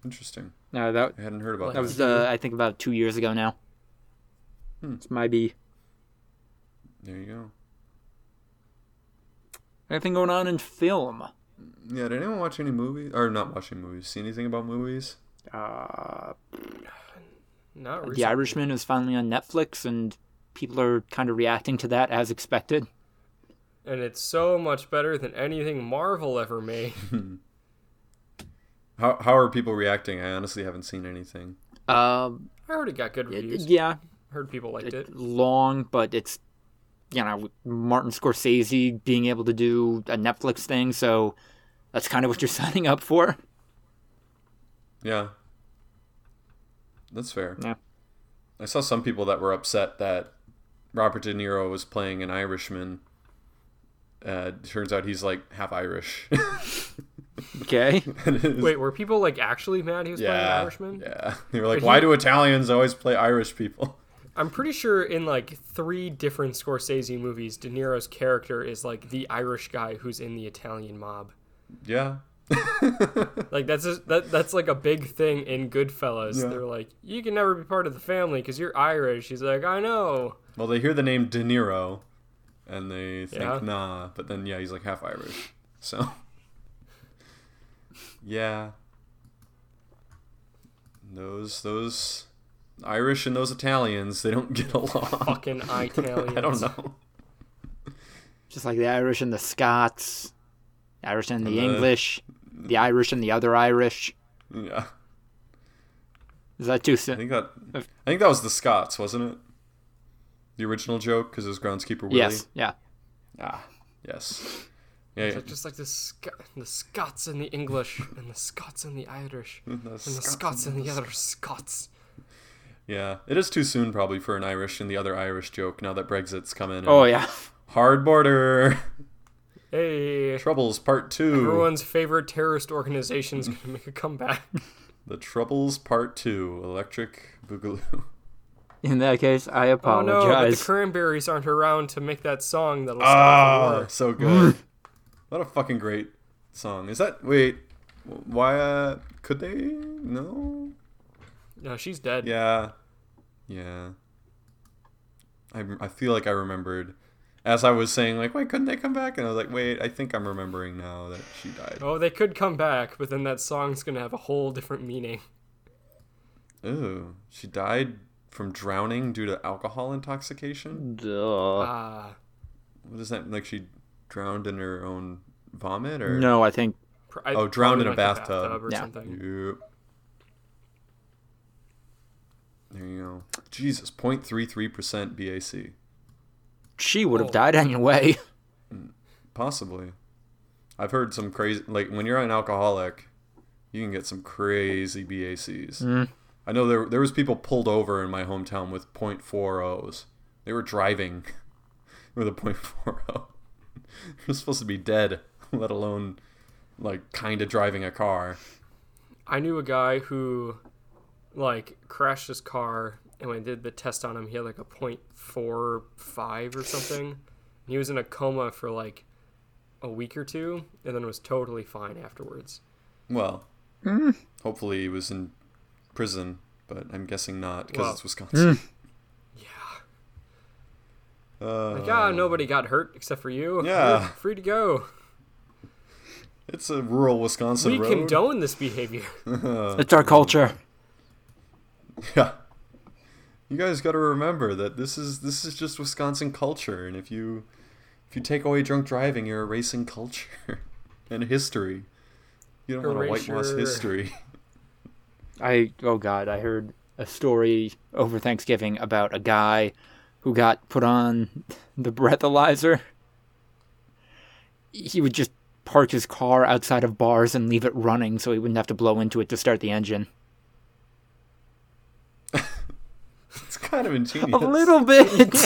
Interesting. no, that I hadn't heard about that that. was uh, I think about two years ago now. Hmm. This might be There you go. anything going on in film. Yeah, did anyone watch any movies? Or not watching movies? See anything about movies? Uh, not really. the. Irishman is finally on Netflix, and people are kind of reacting to that as expected. and it's so much better than anything Marvel ever made. How, how are people reacting? I honestly haven't seen anything. Um, I already got good reviews. yeah, Heard people liked it. long, but it's you know Martin Scorsese being able to do a Netflix thing, so that's kind of what you're signing up for. Yeah. That's fair. Yeah. I saw some people that were upset that Robert De Niro was playing an Irishman. Uh, turns out he's like half Irish. Okay, And Wait, were people like actually mad he was playing an Irishman? yeah. They were like, But "Why he- do Italians always play Irish people?" I'm pretty sure in like three different Scorsese movies, De Niro's character is like the Irish guy who's in the Italian mob. Yeah. Like that's a, that that's like a big thing in Goodfellas. Yeah. They're like, you can never be part of the family because you're Irish. He's like, I know. well, they hear the name De Niro, and they think, Yeah. "Nah," but then yeah, he's like half Irish. So. Yeah. Those those Irish and those Italians, they don't get along. Fucking Italians. I don't know. just like the Irish and the Scots, the Irish and the And the- English, the Irish and the other Irish. Yeah. Is that too I soon? think that I think that was the Scots, wasn't it? The original joke because it was groundskeeper Willie. Yes, yeah. Ah, yes. Yeah, It's like, just like the Sc- the Scots and the English, and the Scots and the Irish, the and the Scots and the other Scots. Yeah, it is too soon probably for an Irish and the other Irish joke now that Brexit's come in. Oh yeah. Hard border. Hey, Troubles Part 2. everyone's favorite terrorist organization's gonna make a comeback. The Troubles Part 2. Electric Boogaloo. In that case, I apologize. Oh no, but the apologize. cranberries aren't around to make that song that'll stop the Ah, war. so good. What a fucking great song. Is that wait, why uh could they? No. No, she's dead. Yeah. Yeah. I I feel like I remembered as I was saying like, why couldn't they come back? And I was like, wait, I think I'm remembering now that she died. Oh, they could come back, but then that song's gonna have a whole different meaning. Ooh, she died from drowning due to alcohol intoxication. Duh. Ah, What is that? Like she drowned in her own vomit, or No, I think I- Oh, drowned in a like bathtub. or Yeah. something. Yep. There you go. Jesus, 0.33 percent BAC. she would have Oh. died anyway. Possibly. I've heard some crazy. Like when you're an alcoholic, you can get some crazy BACs. Mm. I know there there was people pulled over in my hometown with .40s. They were driving with a .40. You're supposed to be dead, let alone like kind of driving a car. I knew a guy who, like, crashed his car, and when I did the test on him, he had like a .45 or something. He was in a coma for like a week or two, and then was totally fine afterwards. Well, hmm. hopefully he was in prison, but I'm guessing not because Well, it's Wisconsin. Yeah. Uh, Like, ah, nobody got hurt except for you. Yeah. You're free to go. it's a rural Wisconsin we road. condone this behavior. It's our culture. Yeah. You guys got to remember that this is this is just Wisconsin culture, and if you if you take away drunk driving, you're erasing culture and history. You don't want to whitewash Erasure. history. I oh god, I heard a story over Thanksgiving about a guy who got put on the breathalyzer. He would just park his car outside of bars and leave it running so he wouldn't have to blow into it to start the engine. It's kind of ingenious. A little bit.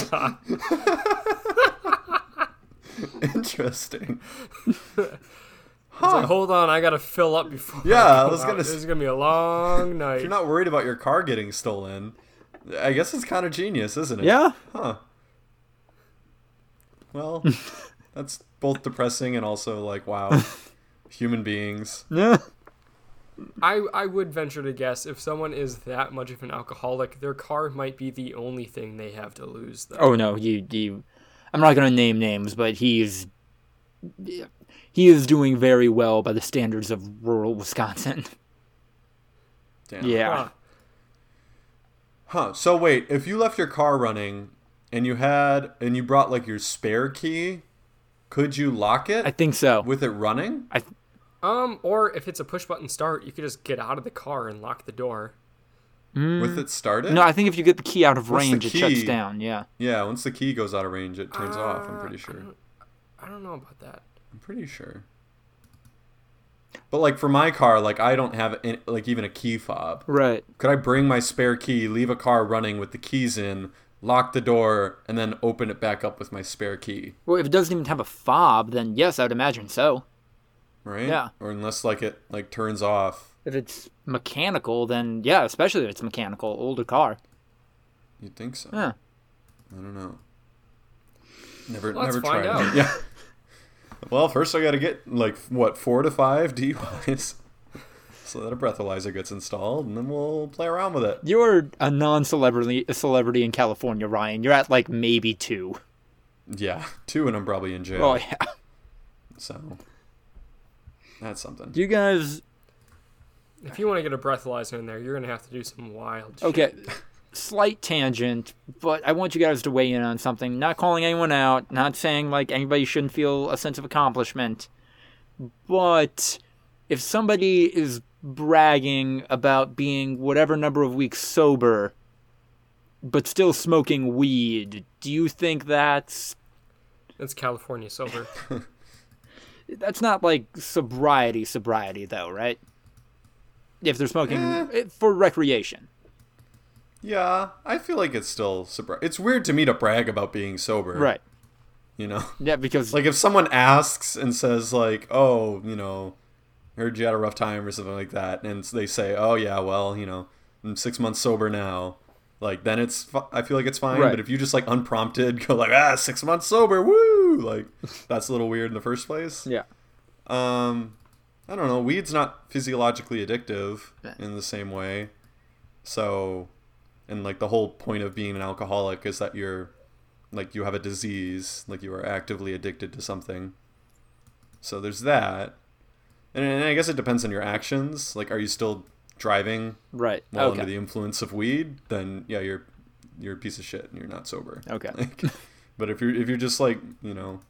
interesting. It's like, hold on, I gotta fill up before. Yeah, I, I go was gonna This s- is gonna be a long night. If night. you're not worried about your car getting stolen, I guess it's kind of genius, isn't it? yeah. Huh. Well, that's both depressing and also like, wow, human beings. Yeah. I I would venture to guess if someone is that much of an alcoholic, their car might be the only thing they have to lose. Though. Oh no, you you I'm not going to name names, but he's he is doing very well by the standards of rural Wisconsin. Damn. Yeah. Huh. Huh. So wait, if you left your car running and you had and you brought like your spare key, could you lock it I think so. with it running? I, Um, or if it's a push button start, you could just get out of the car and lock the door. With it started? No, I think if you get the key out of What's the range, it shuts down. Yeah. Yeah, once the key goes out of range, it turns off. I'm pretty Uh, sure. I don't, I don't know about that. I'm pretty sure. But like for my car, like I don't have any, like even a key fob. Right. Could I bring my spare key, leave a car running with the keys in, lock the door, and then open it back up with my spare key? Well, if it doesn't even have a fob, then yes, I'd imagine so. Right? Yeah. Or unless like it like turns off, If it's mechanical, then yeah, especially if it's mechanical, older car. you'd think so. Yeah. I don't know. Never, Let's never tried. out. Yeah. Well, first I got to get like what four to five DUIs, so that a breathalyzer gets installed, and then we'll play around with it. You're a non-celebrity, a celebrity in California, Ryan. You're at like maybe two. Yeah, two, and I'm probably in jail. Oh yeah. So that's something. Do you guys? If you want to get a breathalyzer in there, you're gonna have to do some wild. shit. Slight tangent, but I want you guys to weigh in on something. Not calling anyone out, not saying like anybody shouldn't feel a sense of accomplishment. But if somebody is bragging about being whatever number of weeks sober, but still smoking weed, do you think that's that's California sober. that's not like sobriety, sobriety though, right? If they're smoking eh, for recreation, Yeah, I feel like it's still It's weird to me to brag about being sober. right? You know, Yeah, because like if someone asks and says like, "Oh, you know, heard you had a rough time" or something like that, and they say, "Oh yeah, well, you know, I'm six months sober now." Like then it's fu- I feel like it's fine. Right. But if you just like unprompted go like, "Ah, six months sober, woo!" Like that's a little weird in the first place. yeah, Um, I don't know. Weed's not physiologically addictive in the same way. So, and like the whole point of being an alcoholic is that you're, like, you have a disease, like you are actively addicted to something. So there's that. And, and I guess it depends on your actions. Like, are you still driving right. while okay. under the influence of weed? Then yeah, you're you're a piece of shit and you're not sober. Okay. Like, but if you're if you're just like you know,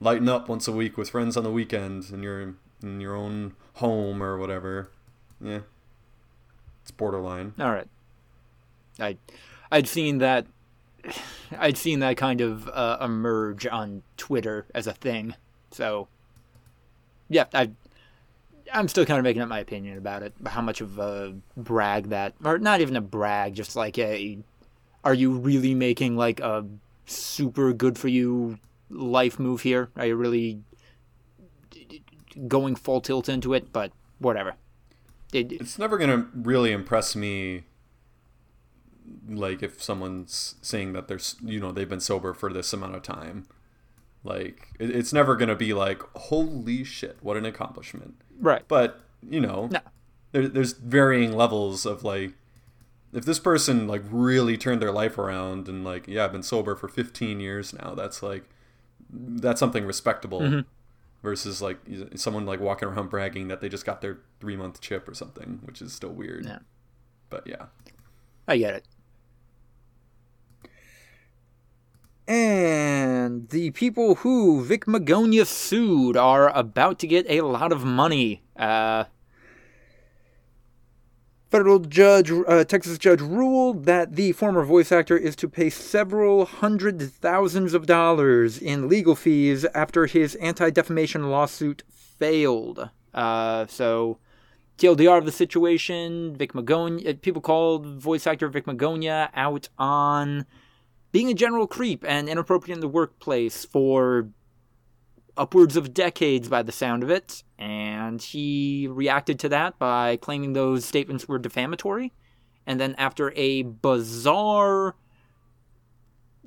lighten up once a week with friends on the weekend and you're in your own home or whatever, yeah, it's borderline. All right. I, I'd seen that. I'd seen that kind of uh, emerge on Twitter as a thing. So, yeah, I, I'm still kind of making up my opinion about it. How much of a brag that, or not even a brag, just like a, are you really making like a super good for you life move here? Are you really going full tilt into it? But whatever. It, It's never gonna really impress me. Like if someone's saying that they're you know they've been sober for this amount of time, like it, it's never gonna be like holy shit what an accomplishment. right. but you know No. there, there's varying levels of like if this person like really turned their life around and like yeah i've been sober for 15 years now that's like that's something respectable Mm-hmm. versus like someone like walking around bragging that they just got their three month chip or something which is still weird Yeah. but yeah I get it. And the people who Vic Mignogna sued are about to get a lot of money. Uh, federal judge, uh, Texas judge ruled that the former voice actor is to pay several hundred thousands of dollars in legal fees after his anti defamation lawsuit failed. Uh, so, TLDR of the situation, Vic Mignogna, uh, people called voice actor Vic Mignogna out on being a general creep and inappropriate in the workplace for upwards of decades by the sound of it, and he reacted to that by claiming those statements were defamatory. And then after a bizarre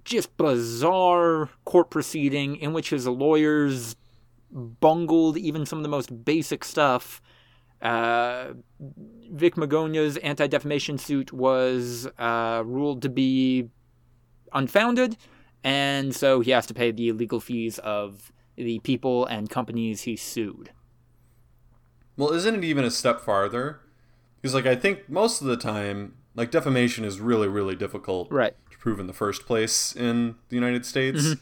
just bizarre court proceeding in which his lawyers bungled even some of the most basic stuff. Uh, Vic Mignogna's anti defamation suit was uh, ruled to be unfounded, and so he has to pay the legal fees of the people and companies he sued. well isn't it even a step farther because like i think most of the time like defamation is really really difficult Right. to prove in the first place in the United States.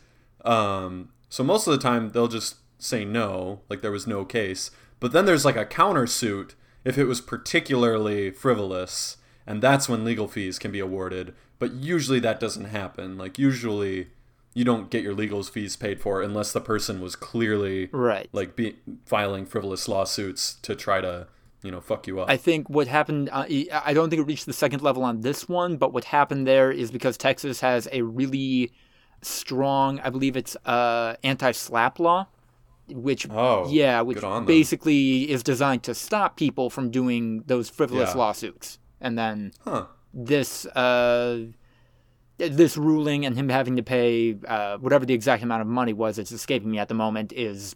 Um, so most of the time they'll just say no, like there was no case. But then there's like a countersuit if it was particularly frivolous, and that's when legal fees can be awarded. But usually that doesn't happen. Like usually you don't get your legal fees paid for unless the person was clearly Right. like be, filing frivolous lawsuits to try to you know fuck you up. I think what happened, uh, I don't think it reached the second level on this one, but what happened there is because Texas has a really strong, I believe it's uh, anti SLAPP law, which, Oh, yeah, which basically is designed to stop people from doing those frivolous Yeah. lawsuits. And then huh. this uh, this ruling and him having to pay uh, whatever the exact amount of money was, it's escaping me at the moment, is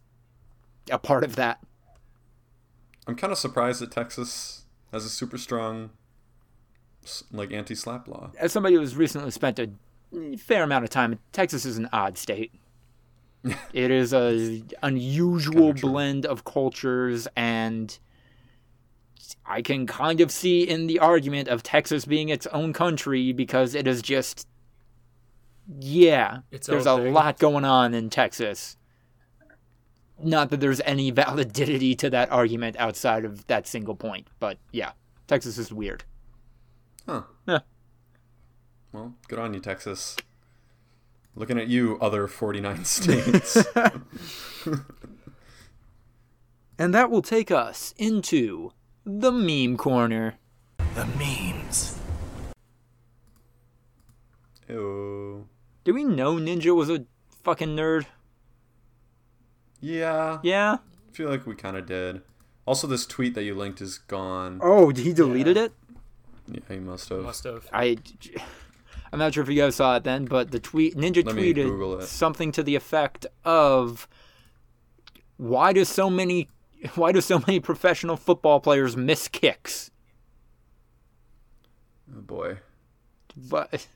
a part of that. I'm kind of surprised that Texas has a super strong, like anti-SLAPP law. As somebody who's recently spent a fair amount of time, Texas is an odd state. It is a unusual blend of cultures, and I can kind of see in the argument of Texas being its own country because it is just, yeah, Its there's a thing. lot going on in Texas. Not that there's any validity to that argument outside of that single point, but yeah, Texas is weird. Huh. Yeah. Well, good on you, Texas. Looking at you, other 49 states. And that will take us into the meme corner. The memes. Ew. Do we know Ninja was a fucking nerd? Yeah. Yeah. I feel like we kind of did. Also, this tweet that you linked is gone. Oh, he deleted it? Yeah, he must have. Must have. I. I'm not sure if you guys saw it then, but the tweet Ninja Let tweeted something to the effect of why do so many why do so many professional football players miss kicks? Oh boy. But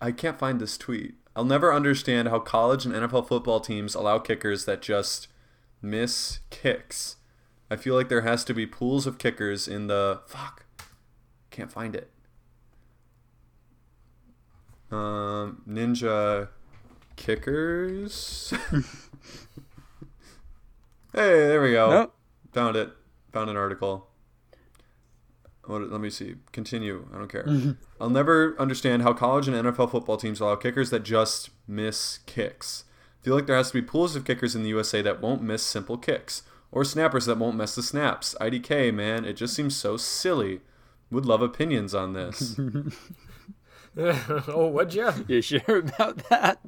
I can't find this tweet. I'll never understand how college and NFL football teams allow kickers that just miss kicks. I feel like there has to be pools of kickers in the fuck. Can't find it. Um, ninja kickers. hey, there we go. Nope. Found it. Found an article. What, let me see. Continue. I don't care. I'll never understand how college and NFL football teams allow kickers that just miss kicks. I feel like there has to be pools of kickers in the USA that won't miss simple kicks, or snappers that won't miss the snaps. IDK, man, it just seems so silly. Would love opinions on this. oh, would ya? you sure about that?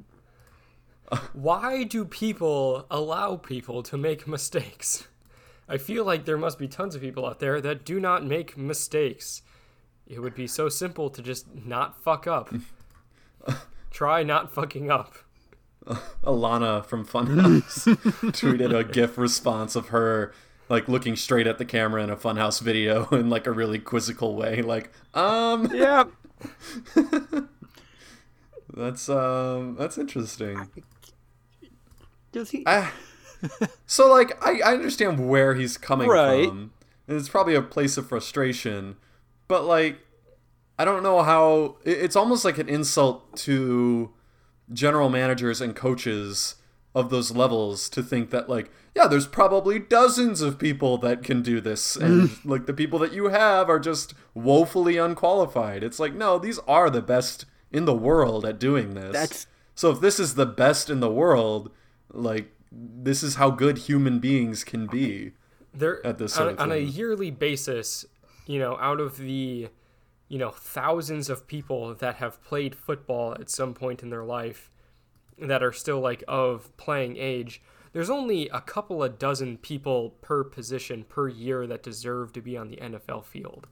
Why do people allow people to make mistakes? I feel like there must be tons of people out there that do not make mistakes. It would be so simple to just not fuck up. Try not fucking up. Alana from Funhaus tweeted a GIF response of her like looking straight at the camera in a Funhaus video in like a really quizzical way, like, um, Yeah. that's um, that's interesting. Does he Ah. so like I, I understand where he's coming Right. from. And it's probably a place of frustration. But like I don't know how it- it's almost like an insult to general managers and coaches of those levels to think that like yeah there's probably dozens of people that can do this and like the people that you have are just woefully unqualified. It's like no these are the best in the world at doing this. That's- so if this is the best in the world like this is how good human beings can be There At this on, sort on a yearly basis, you know, out of the you know thousands of people that have played football at some point in their life that are still like of playing age, there's only a couple of dozen people per position per year that deserve to be on the NFL field.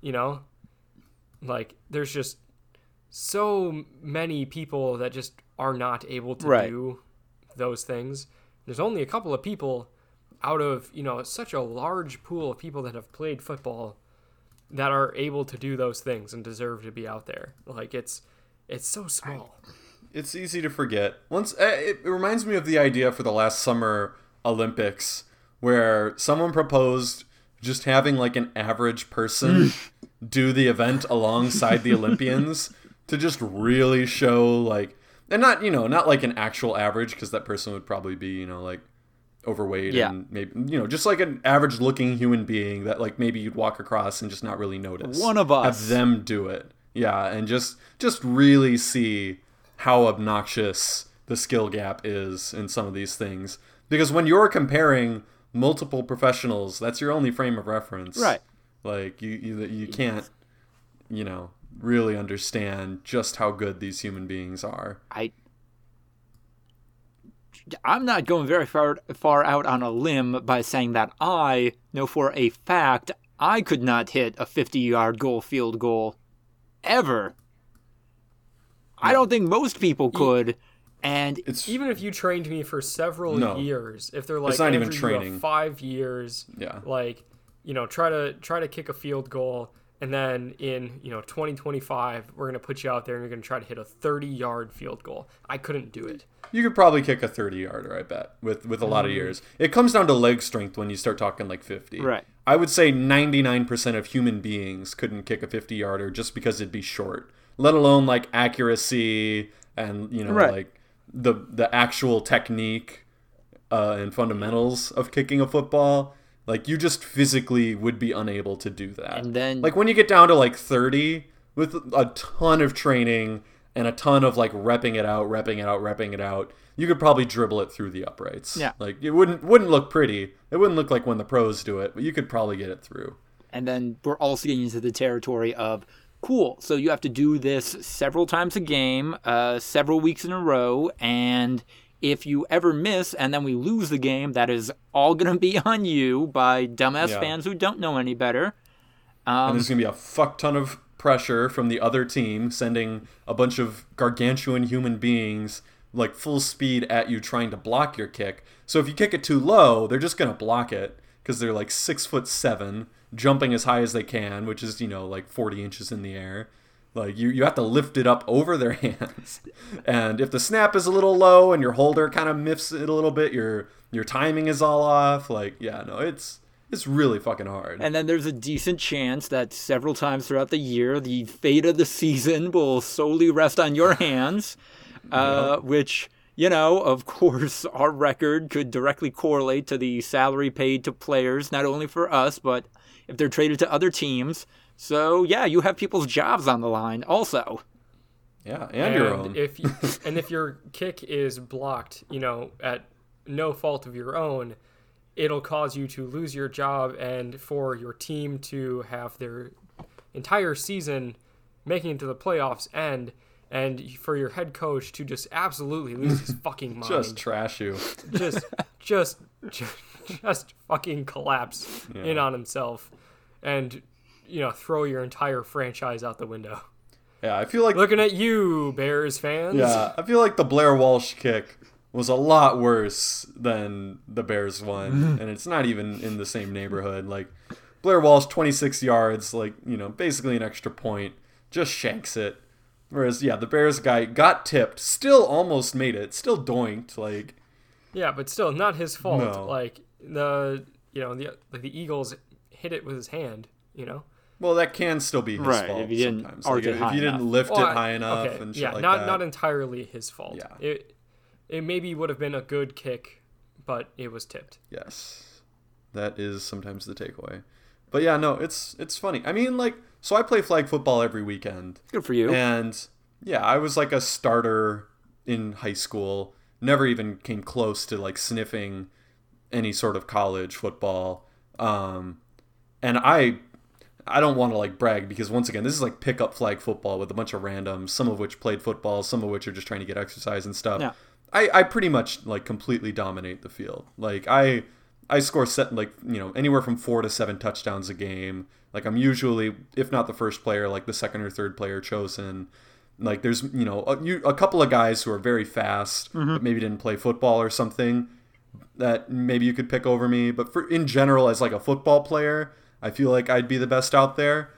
You know? Like there's just so many people that just are not able to Right. do those things. There's only a couple of people out of, you know, such a large pool of people that have played football that are able to do those things and deserve to be out there. Like it's it's so small. It's easy to forget. Once eh, it, it reminds me of the idea for the last summer Olympics where someone proposed just having like an average person do the event alongside the Olympians to just really show like and not, you know, not like an actual average because that person would probably be, you know, like overweight Yeah. and maybe you know, just like an average looking human being that like maybe you'd walk across and just not really notice. One of us. Have them do it. Yeah, and just just really see how obnoxious the skill gap is in some of these things. Because when you're comparing multiple professionals, that's your only frame of reference. Right. Like you you, you can't you know really understand just how good these human beings are. I I'm not going very far far out on a limb by saying that I know for a fact I could not hit a 50-yard goal field goal ever. I don't think most people could and It's Even if you trained me for several No. years, if they're like not even Andrew, you have training. five years, Yeah. like you know, try to try to kick a field goal, and then in you know 2025, we're gonna put you out there and you're gonna try to hit a 30 yard field goal. I couldn't do it. You could probably kick a 30 yarder, I bet, with, with a lot of mm. years. It comes down to leg strength when you start talking like 50. Right. I would say 99% of human beings couldn't kick a 50 yarder just because it'd be short, let alone like accuracy and, you know, Right. like the, the actual technique uh, and fundamentals of kicking a football. Like, you just physically would be unable to do that. And then- like, when you get down to like 30 with a ton of training and a ton of like repping it out, repping it out, repping it out, you could probably dribble it through the uprights. Yeah. Like it wouldn't wouldn't look pretty. It wouldn't look like when the pros do it, but you could probably get it through. And then we're also getting into the territory of cool. So you have to do this several times a game, uh, several weeks in a row, and if you ever miss and then we lose the game, that is all going to be on you by dumbass Yeah. fans who don't know any better. and Um, there's gonna be a fuck ton of pressure from the other team, sending a bunch of gargantuan human beings like full speed at you, trying to block your kick. So if you kick it too low, they're just gonna block it because they're like six foot seven, jumping as high as they can, which is you know like 40 inches in the air. Like you, you have to lift it up over their hands, and if the snap is a little low and your holder kind of miffs it a little bit, your your timing is all off. Like yeah, no, it's it's really fucking hard. And then there's a decent chance that several times throughout the year, the fate of the season will solely rest on your hands, uh, which, you know, of course, our record could directly correlate to the salary paid to players, not only for us, but if they're traded to other teams. So, yeah, you have people's jobs on the line also. yeah, and, your own. if you, and if your kick is blocked, you know, at no fault of your own, it'll cause you to lose your job and for your team to have their entire season making it to the playoffs end and for your head coach to just absolutely lose his fucking mind. just trash you. just just just, just fucking collapse in on himself and you know throw your entire franchise out the window. Yeah, I feel like Looking at you, Bears fans. yeah, I feel like the Blair Walsh kick was a lot worse than the Bears one, and it's not even in the same neighborhood. Like Blair Walsh, 26 yards, like you know, basically an extra point, just shanks it. Whereas yeah, the Bears guy got tipped, still almost made it, still doinked. Like Yeah, but still not his fault. No. Like the you know the like the Eagles hit it with his hand. You know. well, that can still be his Right, fault if you didn't sometimes. Like, if you didn't enough. lift Well, it I- high enough okay, and shit yeah, like not that. not entirely his fault. Yeah. It it maybe would have been a good kick, but it was tipped. Yes, that is sometimes the takeaway. But yeah, no, it's it's funny. I mean, like, so I play flag football every weekend, Good for you. and yeah, I was like a starter in high school. Never even came close to like sniffing any sort of college football. Um, and I, I don't want to like brag because once again, this is like pickup flag football with a bunch of randoms, some of which played football, some of which are just trying to get exercise and stuff. Yeah. I, I pretty much like completely dominate the field. Like I I score set like you know anywhere from four to seven touchdowns a game. Like I'm usually, if not the first player, like the second or third player chosen. Like there's you know a, you, a couple of guys who are very fast, mm-hmm. but maybe didn't play football or something that maybe you could pick over me. But for in general, as like a football player, I feel like I'd be the best out there.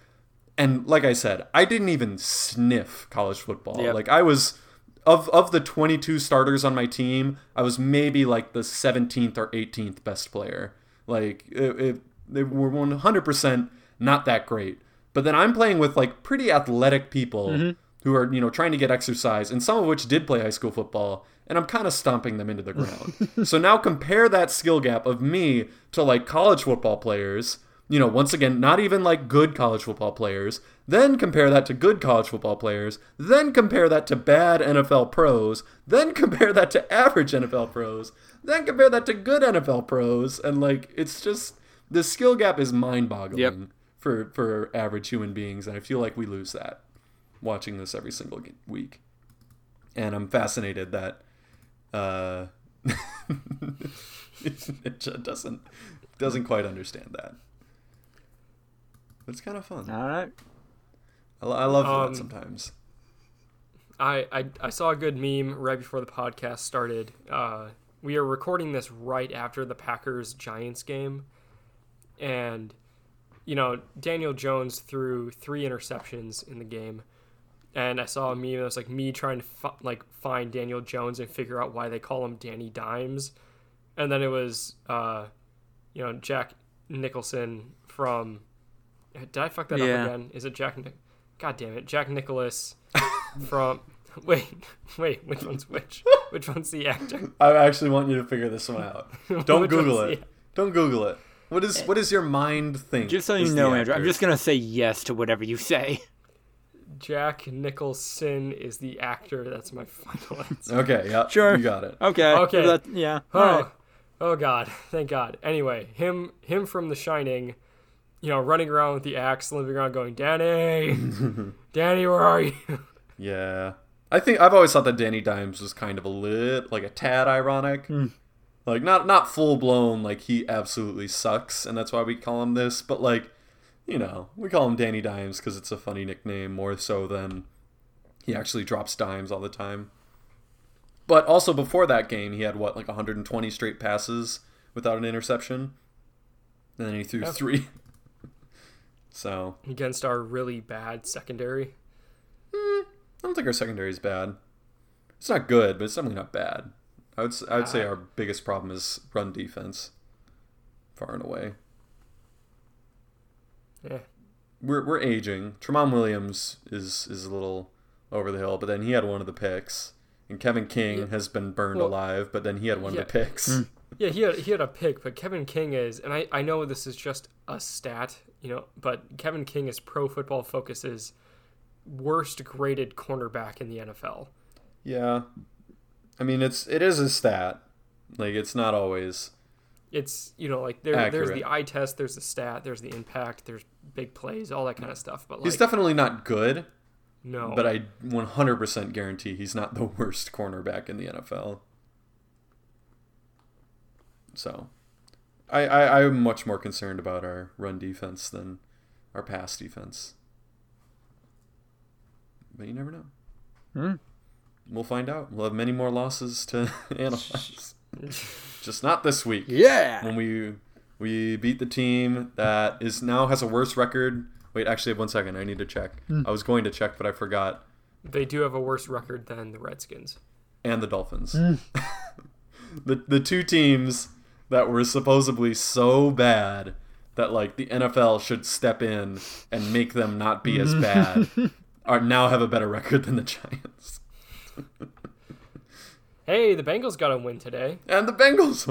And like I said, I didn't even sniff college football. Yep. Like I was of of the 22 starters on my team, I was maybe like the 17th or 18th best player. Like it, it, they were 100% not that great. But then I'm playing with like pretty athletic people mm-hmm. who are, you know, trying to get exercise and some of which did play high school football and I'm kind of stomping them into the ground. so now compare that skill gap of me to like college football players you know, once again, not even like good college football players. Then compare that to good college football players. Then compare that to bad NFL pros. Then compare that to average NFL pros. Then compare that to good NFL pros. And like, it's just the skill gap is mind boggling Yep. for for average human beings, and I feel like we lose that watching this every single week. And I'm fascinated that uh, it just doesn't doesn't quite understand that. But it's kind of fun. All right. I, I love Um, that sometimes. I, I I saw a good meme right before the podcast started. Uh, we are recording this right after the Packers Giants game, and you know Daniel Jones threw three interceptions in the game, and I saw a meme that was like me trying to fi- like find Daniel Jones and figure out why they call him Danny Dimes, and then it was uh, you know Jack Nicholson from. Did I fuck that Yeah. up again? Is it Jack? Nic- God damn it, Jack Nicholas from. Wait, wait, which one's which? Which one's the actor? I actually want you to figure this one out. Don't Google it. the- Don't Google it. What is what is your mind think? Just so you know, Andrew, I'm just going to say yes to whatever you say. Jack Nicholson is the actor. That's my final answer. Okay, yeah, Sure. you got it. Okay. Okay. that- yeah. Oh, All right. oh God! Thank God. Anyway, him him from The Shining, you know, running around with the axe, limping around, going, "Danny, Danny, where are you?" Yeah, I think I've always thought that Danny Dimes was kind of a lit, like a tad ironic, hmm. like not not full blown, like he absolutely sucks, and that's why we call him this. But like, you know, we call him Danny Dimes because it's a funny nickname more so than he actually drops dimes all the time. But also before that game, he had what like 120 straight passes without an interception, and then he threw Yeah. three. So Against our really bad secondary. I don't think our secondary is bad. It's not good, but it's definitely not bad. I would I would say Uh, our biggest problem is run defense, far and away. Yeah. We're we're aging. Tramon Williams is is a little over the hill, but then he had one of the picks, and Kevin King Yeah. has been burned Well, alive, but then he had one yeah. of the picks. Yeah, he had he had a pick, but Kevin King is, and I I know this is just a stat, you know, but Kevin King is Pro Football Focus's worst graded cornerback in the NFL. Yeah, I mean it's it is a stat. Like it's not always. It's you know like there there's the eye test, there's the stat, there's the impact, there's big plays, all that kind of stuff. But like He's definitely not good, no, but I 100% guarantee he's not the worst cornerback in the NFL. So, I, I I'm much more concerned about our run defense than our pass defense. But you never know. Hmm. We'll find out. We'll have many more losses to analyze. Just not this week Yeah. when we we beat the team that is now has a worse record. Wait, actually, one second. I need to check. I was going to check, but I forgot. they do have a worse record than the Redskins. And the Dolphins. the the two teams that were supposedly so bad that like the NFL should step in and make them not be as bad are now have a better record than the Giants. Hey, the Bengals got a win today. And the Bengals.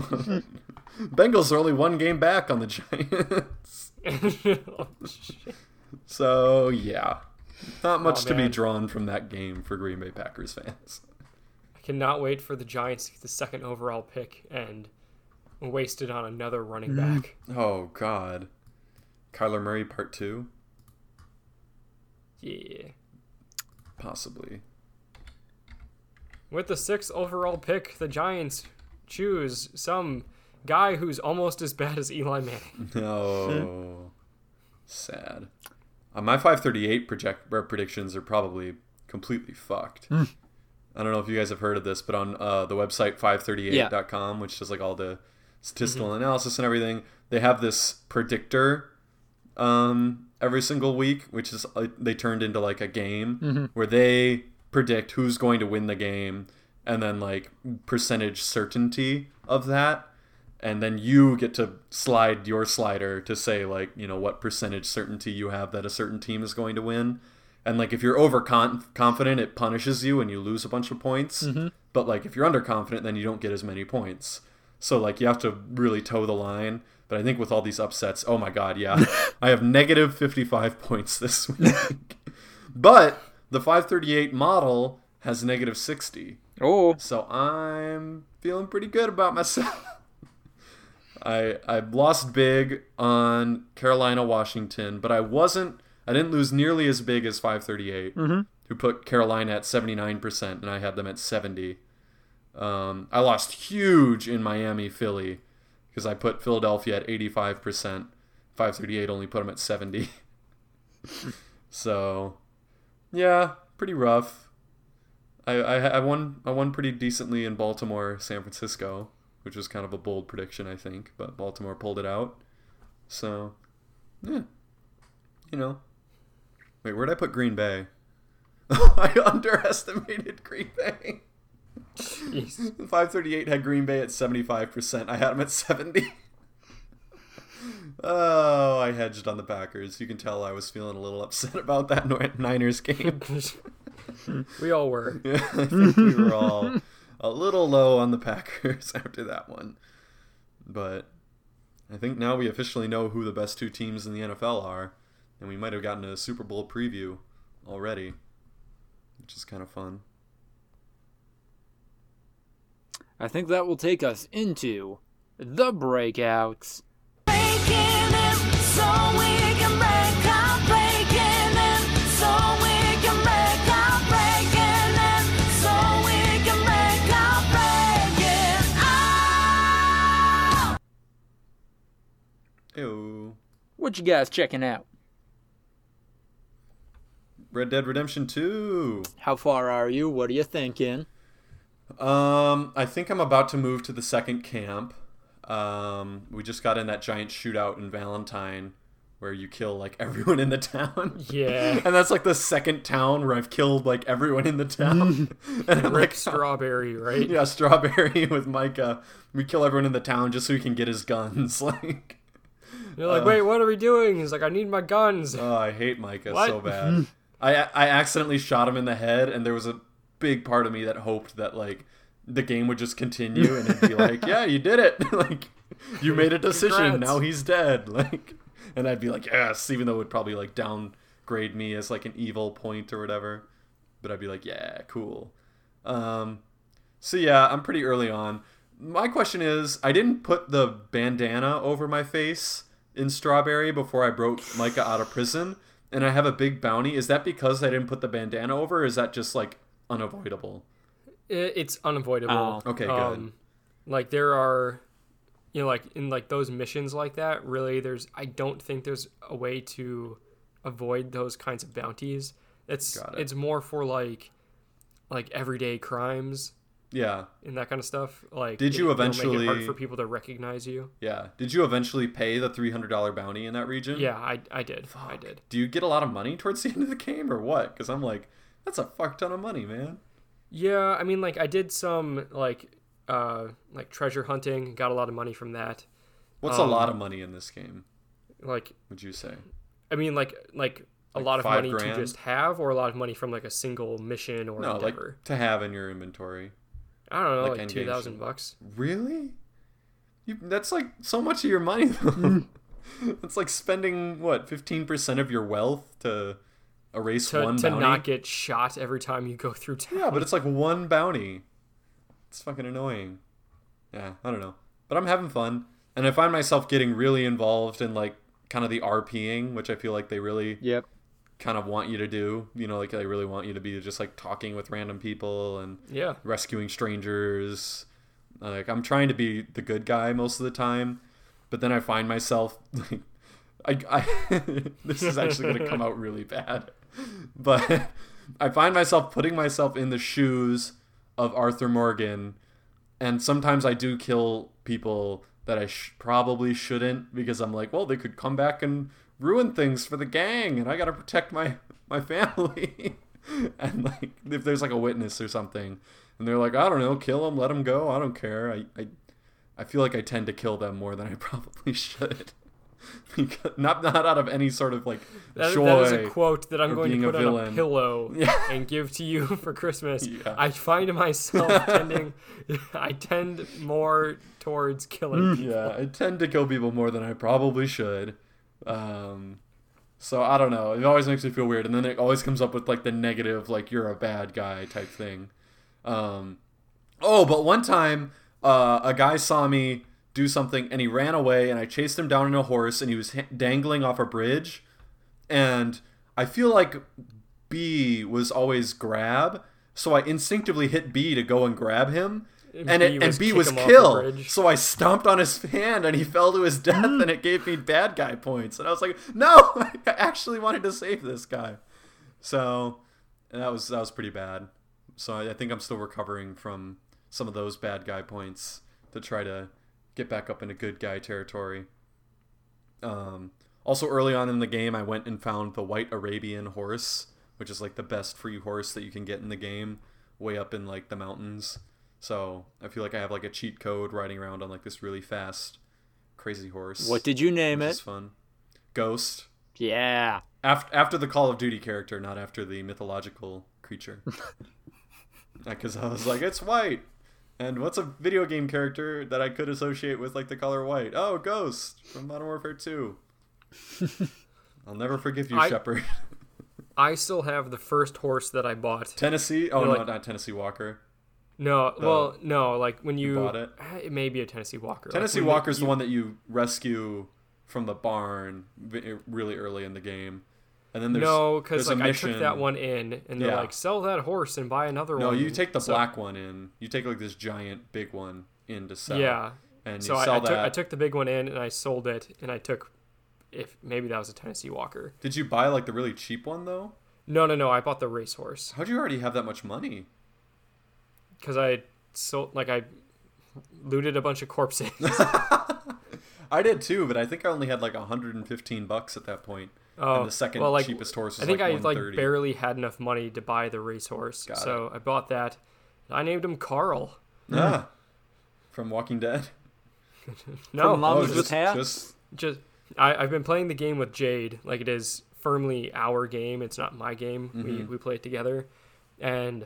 Bengals are only one game back on the Giants. Oh. So yeah, not much Oh, to be drawn from that game for Green Bay Packers fans. I cannot wait for the Giants to get the second overall pick and waste it on another running back. Oh God, Kyler Murray Part Two, Yeah. possibly. With the sixth overall pick, the Giants choose some guy who's almost as bad as Eli Manning. No, sad. Uh, my 538 project or predictions are probably completely fucked. I don't know if you guys have heard of this, but on uh, the website 538.com, which does like all the statistical analysis and everything, they have this predictor um, every single week, which is uh, they turned into like a game where they predict who's going to win the game and then like percentage certainty of that. And then you get to slide your slider to say like you know what percentage certainty you have that a certain team is going to win. And like if you're overconfident it punishes you and you lose a bunch of points. But like if you're underconfident then you don't get as many points so like you have to really toe the line but i think with all these upsets oh my god yeah i have negative 55 points this week but the 538 model has negative 60 Oh. so I'm feeling pretty good about myself. I I lost big on Carolina Washington, but I wasn't I didn't lose nearly as big as 538, mm-hmm. who put Carolina at 79% and I had them at 70. Um, I lost huge in Miami Philly because I put Philadelphia at 85%. 538 only put them at 70. so, yeah, pretty rough. I, I I won I won pretty decently in Baltimore, San Francisco, which was kind of a bold prediction, I think, but Baltimore pulled it out. So, yeah, you know. Wait, where'd I put Green Bay? I underestimated Green Bay. Jeez. 538 had Green Bay at 75%. I had them at 70. oh, I hedged on the Packers. You can tell I was feeling a little upset about that Niners game. we all were. Yeah, I think we were all a little low on the Packers after that one. But I think now we officially know who the best two teams in the NFL are, and we might have gotten a Super Bowl preview already, which is kind of fun. I think that will take us into the breakouts. Breaking in so we can break out, breaking in so we can break out, breaking in so we can break out, breaking out. Ew. What you guys checking out? Red Dead Redemption 2. How far are you? What are you thinking? Um, I think I'm about to move to the second camp. Um, we just got in that giant shootout in Valentine where you kill like everyone in the town. Yeah. and that's like the second town where I've killed like everyone in the town. and I'm Rick like, Strawberry, right? yeah, Strawberry with Micah. We kill everyone in the town just so he can get his guns. like, You're like, Uh, wait, what are we doing? He's like, I need my guns. oh, I hate Micah What? so bad. I I accidentally shot him in the head, and there was a big part of me that hoped that like the game would just continue and it'd be like, yeah, you did it. like, you made a decision. Congrats. Now he's dead. Like, and I'd be like, yes, even though it would probably like downgrade me as like an evil point or whatever. But I'd be like, yeah, cool. Um, so yeah, I'm pretty early on. My question is, I didn't put the bandana over my face in Strawberry before I broke Micah out of prison, and I have a big bounty. Is that because I didn't put the bandana over? Or is that just like unavoidable? It's unavoidable. Oh. Okay, good. Um, like there are, you know, like in like those missions like that. Really, there's I don't think there's a way to avoid those kinds of bounties. It's it. it's more for like like everyday crimes Yeah, and that kind of stuff. Like, Did you it- it'll make it eventually- hard for people to recognize you? yeah. Did you eventually pay the three hundred dollar bounty in that region? Yeah, I I did. I did. Do you get a lot of money towards the end of the game, or what? Because I'm like, that's a fuck ton of money, man. Yeah, I mean, like I did some like uh like treasure hunting. Got a lot of money from that. What's a lot Um, of money in this game? Like Would you say? I mean, like like a Like lot of money grand? to just have, or a lot of money from like a single mission or No, like to have in your inventory. I don't know, like like, two thousand bucks. Really? You, that's like so much of your money. Though. it's like spending what fifteen percent of your wealth to erase To, one to bounty. not get shot every time you go through town. Yeah, but it's like one bounty. It's fucking annoying. Yeah, I don't know. But I'm having fun. And I find myself getting really involved in like kind of the RPing, which I feel like they really Yep. kind of want you to do. You know, like they really want you to be just like talking with random people and yeah. rescuing strangers. Like I'm trying to be the good guy most of the time, but then I find myself like I, I this is actually going to come out really bad. But I find myself putting myself in the shoes of Arthur Morgan and sometimes I do kill people that I sh- probably shouldn't because I'm like, well, they could come back and ruin things for the gang, and I gotta protect my my family. and like, if there's like a witness or something, and they're like, I don't know, kill them, let them go, I don't care. I I, I feel like I tend to kill them more than I probably should. Because not not out of any sort of like That, joy. that is a quote that I'm going to put on a pillow Yeah. and give to you for Christmas. Yeah. I find myself tending, I tend more towards killing. people. yeah, I tend to kill people more than I probably should. Um, so I don't know. It always makes me feel weird, and then it always comes up with like the negative, like you're a bad guy type thing. Um, oh, but one time, uh, a guy saw me do something, and he ran away, and I chased him down on a horse, and he was dangling off a bridge, and I feel like B was always grab, so I instinctively hit B to go and grab him. And And, B it, was and B was him off the kill. So I stomped on his hand and he fell to his death mm. and it gave me bad guy points. And I was like, no, I actually wanted to save this guy. So and that was that was pretty bad. So I, I think I'm still recovering from some of those bad guy points to try to get back up into good guy territory. Um, also early on in the game, I went and found the white Arabian horse, which is like the best free horse that you can get in the game, way up in like the mountains. So I feel like I have like a cheat code riding around on like this really fast, crazy horse. What did you name it? fun. Ghost. Yeah. After after the Call of Duty character, not after the mythological creature. Because I was like, it's white. And what's a video game character that I could associate with like the color white? Oh, Ghost from Modern Warfare 2. I'll never forgive you, I- Shepard. I still have the first horse that I bought. Tennessee? Oh You're no, like- not Tennessee Walker. No, well, no, like when you, bought it? eh, It may be a Tennessee Walker. Like, Tennessee when you- the one that you rescue from the barn really early in the game, and then there's No, because like I took that one in, and they're Yeah. like, sell that horse and buy another No, one. No, you take the So- black one in. You take like this giant big one in to sell. Yeah. and you So I, sell I that. took I took the big one in and I sold it, and I took, if maybe that was a Tennessee Walker. Did you buy like the really cheap one though? No, no, no. I bought the racehorse How'd you already have that much money? because I sold like I looted a bunch of corpses. I did too, but I think I only had like 115 bucks at that point. Oh, and the second well, like, cheapest horse was I think like I like barely had enough money to buy the racehorse, Got so I bought that. I named him Carl. Ah, from Walking Dead. No, From Mums Oh, with just, just just I, I've been playing the game with Jade. Like it is firmly our game. It's not my game. We Mm-hmm. we play it together, and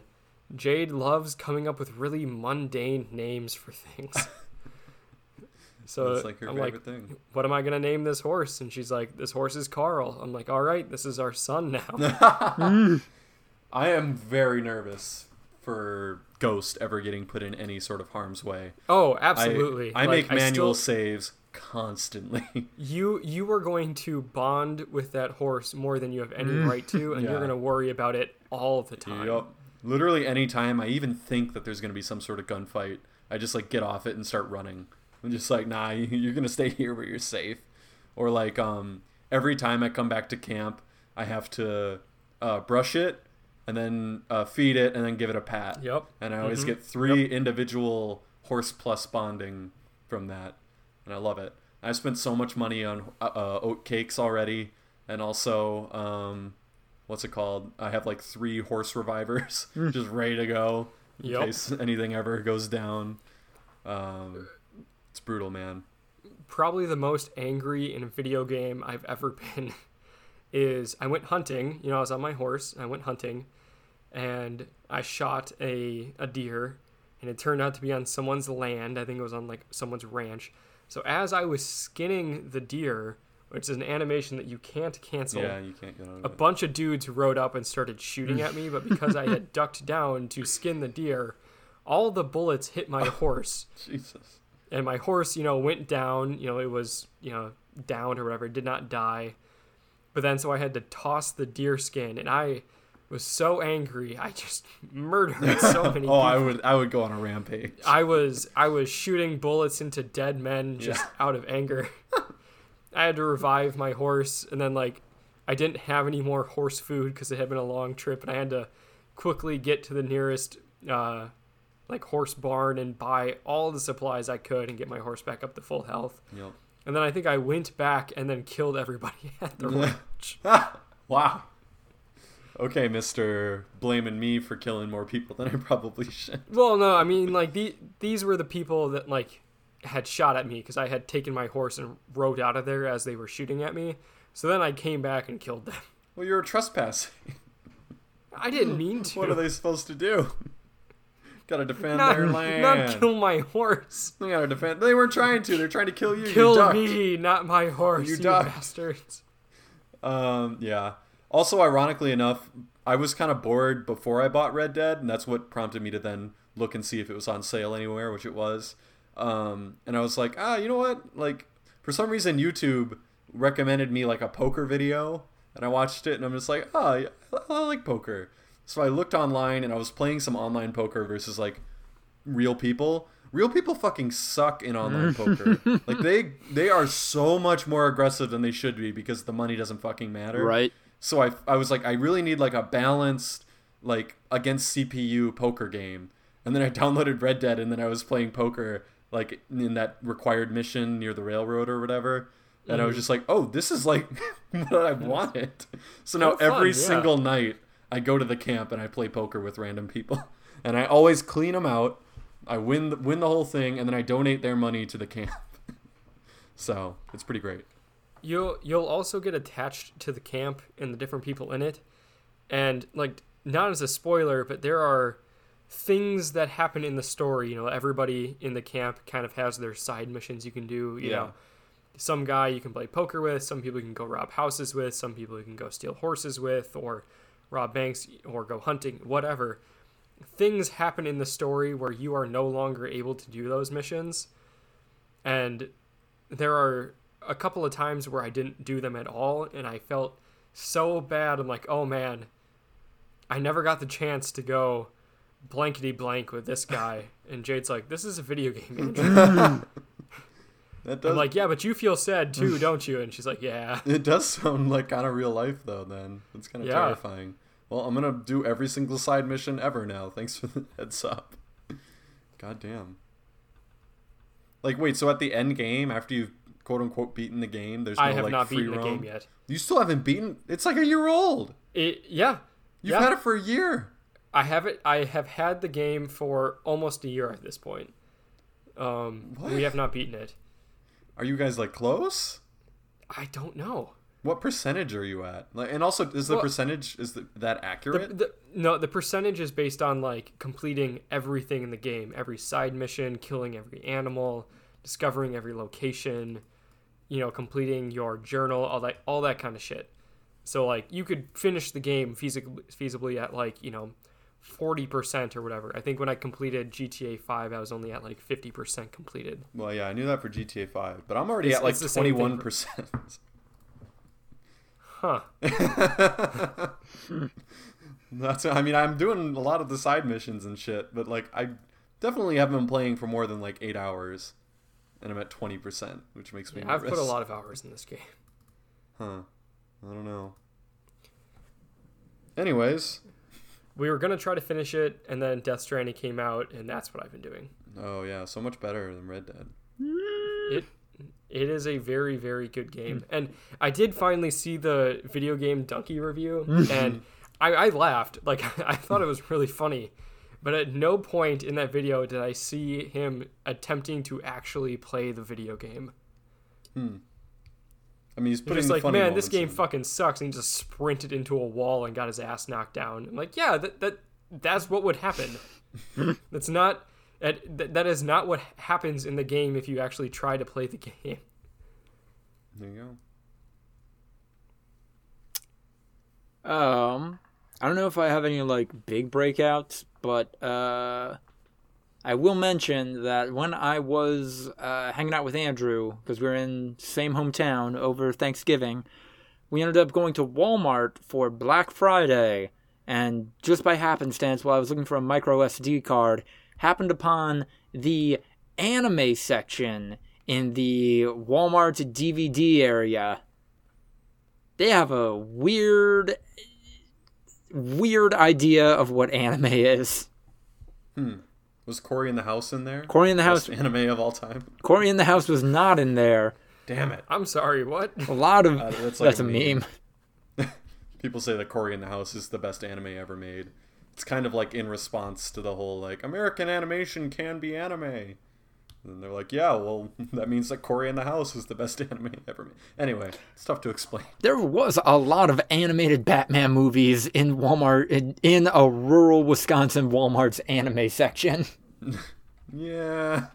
Jade loves coming up with really mundane names for things. so it's like her I'm favorite like, thing. what am I gonna name this horse? And she's like, this horse is Carl. I'm like, all right, this is our son now. I am very nervous for Ghost ever getting put in any sort of harm's way. oh, absolutely. I Like, make manual still- saves constantly. you you are going to bond with that horse more than you have any right to, and Yeah. you're gonna worry about it all the time. Yup. Literally anytime I even think that there's gonna be some sort of gunfight, I just like get off it and start running. I'm just like, nah, you- you're gonna stay here where you're safe. Or like, um, every time I come back to camp, I have to uh, brush it and then uh, feed it and then give it a pat. Yep. And I always Mhm. get three individual horse plus bonding from that, and I love it. I spent so much money on uh, uh, oat cakes already, and also um, what's it called? I have like three horse revivers just ready to go in Yep. case anything ever goes down. Um, brutal, man. probably the most angry in a video game I've ever been is I went hunting. You know, I was on my horse. I went hunting, and I shot a a deer, and it turned out to be on someone's land. I think it was on like someone's ranch. So as I was skinning the deer, which is an animation that you can't cancel. Yeah, you can't get on A bunch of dudes rode up and started shooting at me, but because I had ducked down to skin the deer, all the bullets hit my oh, horse Jesus. And my horse, you know, went down. You know, it was, you know, down or whatever. Did not die. But then, so I had to toss the deer skin, and I was so angry. I just murdered so many. Oh, people. I would I would go on a rampage. I was I was shooting bullets into dead men just out of anger. I had to revive my horse, and then like I didn't have any more horse food because it had been a long trip, and I had to quickly get to the nearest uh, like horse barn and buy all the supplies I could and get my horse back up to full health. Yep. And then I think I went back and then killed everybody at the ranch. wow. Okay, Mister, blaming me for killing more people than I probably should. Well, no, I mean like the, these were the people that like had shot at me because I had taken my horse and rode out of there as they were shooting at me. So then I came back and killed them. Well, you're trespassing. I didn't mean to. What are they supposed to do? Gotta defend not, their land. not kill my horse. They gotta defend. They weren't trying to. They're trying to kill you. you Kill ducked. me, not my horse. You You, bastards. Um, yeah. Also, ironically enough, I was kind of bored before I bought Red Dead, and that's what prompted me to then look and see if it was on sale anywhere, which it was. Um, and I was like, ah, you know what? Like, for some reason, YouTube recommended me like a poker video, and I watched it, and I'm just like, oh, yeah, I like poker. So I looked online, and I was playing some online poker versus like real people. Real people fucking suck in online mm. poker. Like they they are so much more aggressive than they should be because the money doesn't fucking matter. Right. So I, I was like, I really need like a balanced, like against CPU poker game. And then I downloaded Red Dead, and then I was playing poker like in that required mission near the railroad or whatever. And I was mm. just like, oh, this is like what I wanted. So now Oh, fun, every yeah. single night I go to the camp and I play poker with random people, and I always clean them out. I win the, win the whole thing, and then I donate their money to the camp. so it's pretty great. You'll you'll also get attached to the camp and the different people in it, and like not as a spoiler, but there are things that happen in the story. You know, everybody in the camp kind of has their side missions you can do. You Yeah. know, some guy you can play poker with, some people you can go rob houses with, some people you can go steal horses with, or rob banks, or go hunting, whatever. Things happen in the story where you are no longer able to do those missions. And there are a couple of times where I didn't do them at all, and I felt so bad. I'm like, oh man, I never got the chance to go blankety blank with this guy. And Jade's like, this is a video game. That does I'm like, yeah, but you feel sad too, don't you? And she's like, yeah. It does sound like kind of real life though. Then it's kind of Yeah. terrifying. Well, I'm gonna do every single side mission ever now. Thanks for the heads up. God damn. Like, wait. So at the end game, after you've quote unquote beaten the game, there's no I have like not free beaten the game yet. You still haven't beaten. It's like a year old. It, yeah, You've Yeah. had it for a year. I have it. I have had the game for almost a year at this point. Um, What? we have not beaten it. Are you guys like close? I don't know. What percentage are you at? Like, and also, is the Well- percentage is the, that The, accurate? the, no, the percentage is based on like completing everything in the game, every side mission, killing every animal, discovering every location, you know, completing your journal, all that, all that kind of shit. So like, you could finish the game feasibly, feasibly at like you know, forty percent or whatever. I think when I completed GTA Five, I was only at like fifty percent completed. well, yeah, I knew that for GTA Five, but I'm already It's- at like it's the same thing twenty for- percent. Huh? That's. I mean, I'm doing a lot of the side missions and shit, but like, I definitely haven't been playing for more than like eight hours, and I'm at twenty percent, which makes me. I've put a lot of hours in this game. Huh. I don't know. Anyways, We were gonna try to finish it, and then Death Stranding came out, and that's what I've been doing. oh yeah, so much better than Red Dead. It it is a very very good game, and I did finally see the video game Dunkey review, and I, I laughed like I thought it was really funny, but at no point in that video did I see him attempting to actually play the video game. Hmm. I mean, he's He's putting just the like, funny man, this game in. fucking sucks, and he just sprinted into a wall and got his ass knocked down. I'm like, yeah, that that that's what would happen. that's not. That, that that is not what happens in the game if you actually try to play the game. There you go. Um, I don't know if I have any like big breakouts, but uh, I will mention that when I was uh, hanging out with Andrew because we were in same hometown over Thanksgiving, we ended up going to Walmart for Black Friday, and just by happenstance, while I was looking for a micro SD card, happened upon the anime section in the Walmart DVD area. They have a weird weird idea of what anime is. Was Cory in the house in there? Cory in the House Best anime of all time. Cory in the House was not in there. Damn it. I'm sorry, what? A lot of Uh, that's that's, like a a meme. meme. People say that Cory in the House is the best anime ever made. It's kind of like in response to the whole like American animation can be anime. And they're like, yeah, well, that means that Cory in the House is the best anime ever made. Anyway, it's tough to explain. There was a lot of animated Batman movies in Walmart in, in a rural Wisconsin Walmart's anime section. Yeah.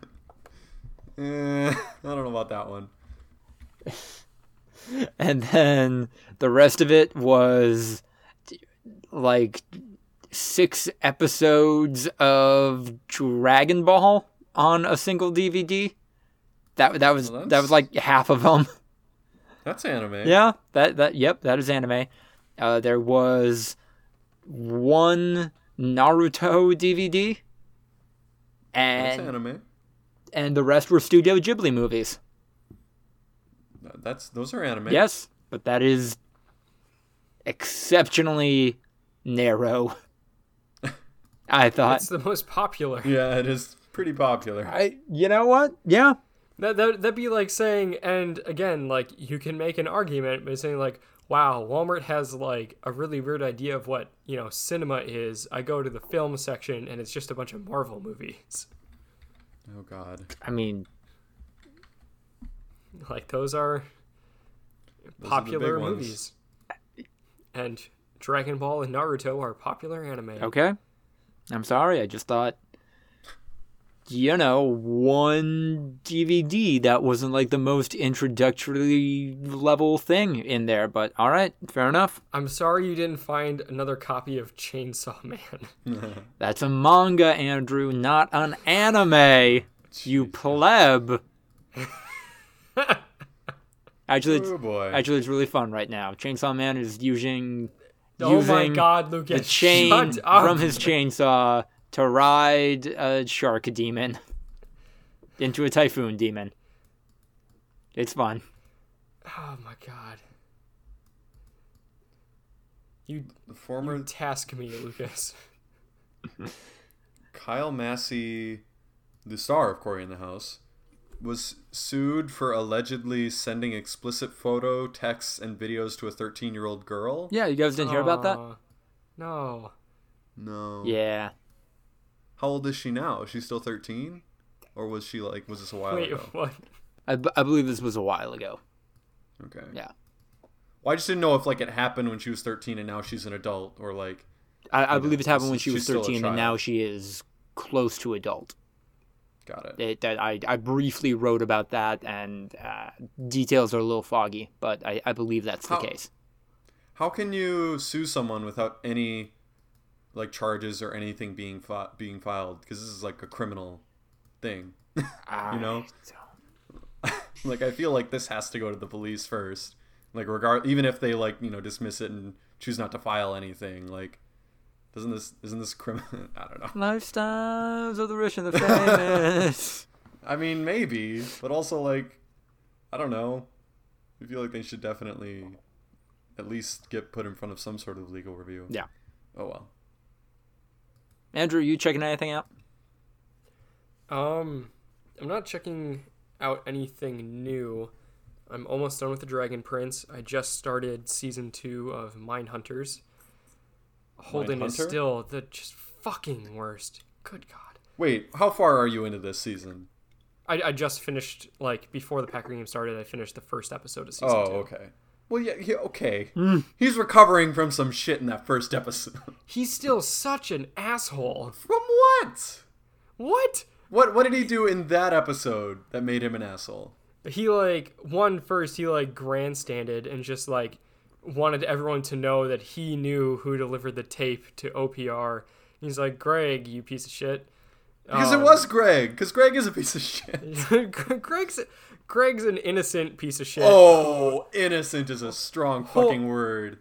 Eh, I don't know about that one. And then the rest of it was like six episodes of Dragon Ball on a single DVD. That that was Well, that was like half of them. That's anime. Yeah, that that yep, that is anime. Uh, there was one Naruto DVD, and That's and anime. and the rest were Studio Ghibli movies. That's those are anime. Yes, but that is exceptionally narrow. I thought. That's the most popular. Yeah, it is pretty popular. I, you know what? Yeah, That, that that'd be like saying, and again, like you can make an argument by saying like, "Wow, Walmart has like a really weird idea of what you know cinema is." I go to the film section, and it's just a bunch of Marvel movies. Oh God. I mean, Like those are are the popular big ones. movies, and Dragon Ball and Naruto are popular anime. okay. I'm sorry. I just thought you know, one DVD that wasn't like the most introductory level thing in there. But all right, fair enough. I'm sorry you didn't find another copy of Chainsaw Man. That's a manga, Andrew, not an anime. You pleb. Actually, it's, Oh actually, it's really fun right now. Chainsaw Man is using oh my using God, the Lucas! chain shut from his chainsaw to ride a shark demon into a typhoon demon. It's fun. Oh my God! You the former task me, Lucas. Kyle Massey, the star of Cory in the House, was sued for allegedly sending explicit photo, texts, and videos to a 13 year old girl. Yeah, you guys didn't hear about that? No. No. Yeah. How old is she now? Is she still 13? Or was she like, was this a while Wait, ago? what? I, b- I believe this was a while ago. Okay. Yeah. Well, I just didn't know if like it happened when she was 13 and now she's an adult, or like, I, I believe it happened when she was 13 and now she is close to adult. got it. It, that I, I briefly wrote about that and uh, details are a little foggy, but I, I believe that's the How- case. How can you sue someone without any like charges or anything being fi- being filed? Because this is like a criminal thing. you know, like I feel like this has to go to the police first. Like regard, even if they like you know dismiss it and choose not to file anything, like doesn't this isn't this criminal? I don't know. Lifestyles of the rich and the famous. I mean, maybe, but also like, I don't know. I feel like they should definitely at least get put in front of some sort of legal review. yeah. Oh well. Andrew, you checking anything out? Um, I'm not checking out anything new. I'm almost done with the Dragon Prince. I just started season two of Mindhunters. Holden is still the just fucking worst. Good God. Wait, how far are you into this season? I, I just finished like before the Packer game started. I finished the first episode of season Oh, two. okay. Well, yeah, yeah okay. He's recovering from some shit in that first episode. He's still such an asshole. from what? What? What what did he do in that episode that made him an asshole? he like one first he like grandstanded and just like wanted everyone to know that he knew who delivered the tape to OPR. He's like, Greg, you piece of shit. Because Um, it was Greg. Because Greg is a piece of shit. Greg's Greg's an innocent piece of shit. Oh, innocent is a strong fucking word.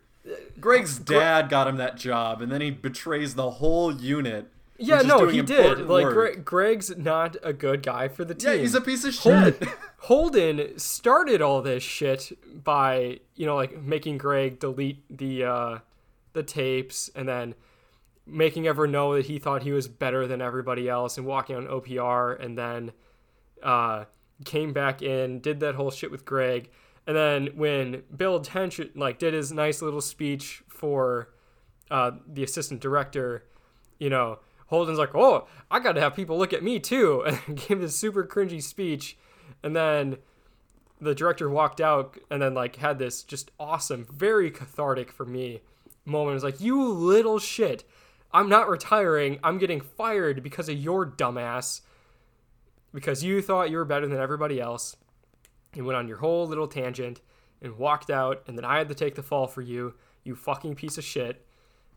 Greg's dad got him that job, and then he betrays the whole unit. yeah, no, he did. Like. Greg, Greg's not a good guy for the team. Yeah, he's a piece of Holden, shit. Holden started all this shit by you know like making Greg delete the uh, the tapes and then making everyone know that he thought he was better than everybody else and walking on OPR and then uh, came back in did that whole shit with Greg. And then when Bill Tench like did his nice little speech for uh, the assistant director you know, Holden's like, oh, I got to have people look at me too, and gave this super cringy speech, and then the director walked out, and then like had this just awesome, very cathartic for me moment. It was like, you little shit, I'm not retiring. I'm getting fired because of your dumbass, because you thought you were better than everybody else, and went on your whole little tangent and walked out, and then I had to take the fall for you, you fucking piece of shit.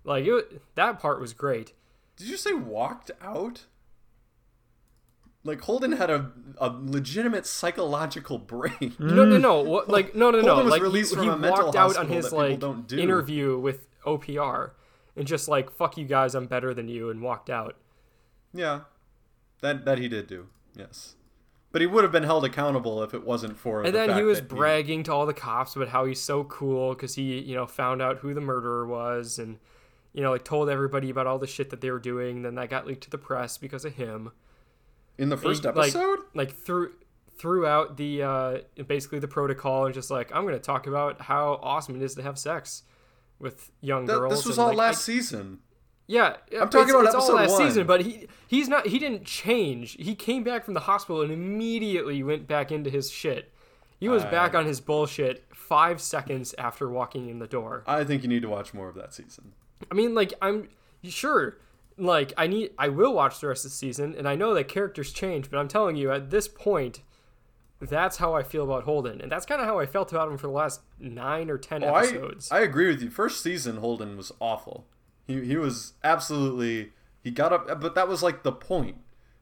Like it, that part was great. Did you say walked out? Like Holden had a, a legitimate psychological break. No, no, no. What, like, no, no, no. Holden Like, he, he from a mental walked out on his like do. interview with OPR and just like, "Fuck you guys, I'm better than you," and walked out. Yeah, that that he did do. Yes, but he would have been held accountable if it wasn't for. And the then he was bragging to all the cops about how he's so cool because he, you know, found out who the murderer was and, you know, like told everybody about all the shit that they were doing. Then that got leaked to the press because of him. in the first He, like- episode. like through throughout the uh basically the protocol and just like i'm going to talk about how awesome it is to have sex with young That- girls this was and, all like, last I- season. Yeah uh, I'm talking about it's all last one. season but he he's not he didn't change he came back from the hospital and immediately went back into his shit he was back on his bullshit five seconds after walking in the door I think you need to watch more of that season. I mean, like, I'm sure like I need I will watch the rest of the season and I know that characters change, but I'm telling you at this point that's how I feel about Holden. And that's kind of how I felt about him for the last 9 or 10 Oh, I, episodes. I agree with you. First season, Holden was awful. He he was absolutely he got up, but that was like the point.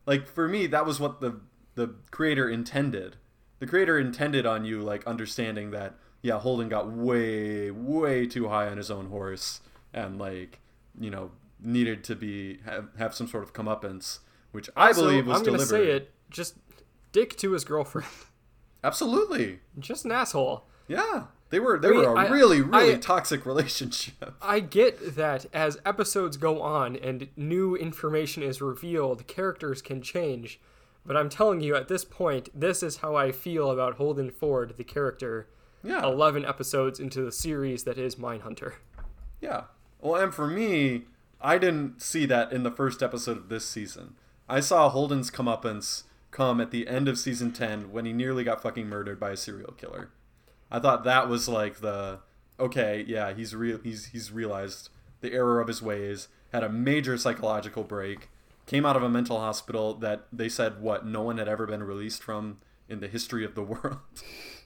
Like for me, that was what the the creator intended. The creator intended on you like understanding that yeah, Holden got way way too high on his own horse and like you know needed to be have, have some sort of comeuppance, which I Also, believe was I'm gonna deliberate. say it just dick to his girlfriend. Absolutely, just an asshole. yeah. They were they I mean, were a I- really really I- toxic relationship. I get that as episodes go on and new information is revealed, characters can change. But I'm telling you, at this point, this is how I feel about Holden Ford, the character, Yeah, 11 episodes into the series that is Mindhunter. Yeah. Well, and for me, I didn't see that in the first episode of this season. I saw Holden's comeuppance come at the end of season 10 when he nearly got fucking murdered by a serial killer. I thought that was like the okay, yeah, he's real he's he's realized the error of his ways, had a major psychological break, came out of a mental hospital that they said what no one had ever been released from in the history of the world.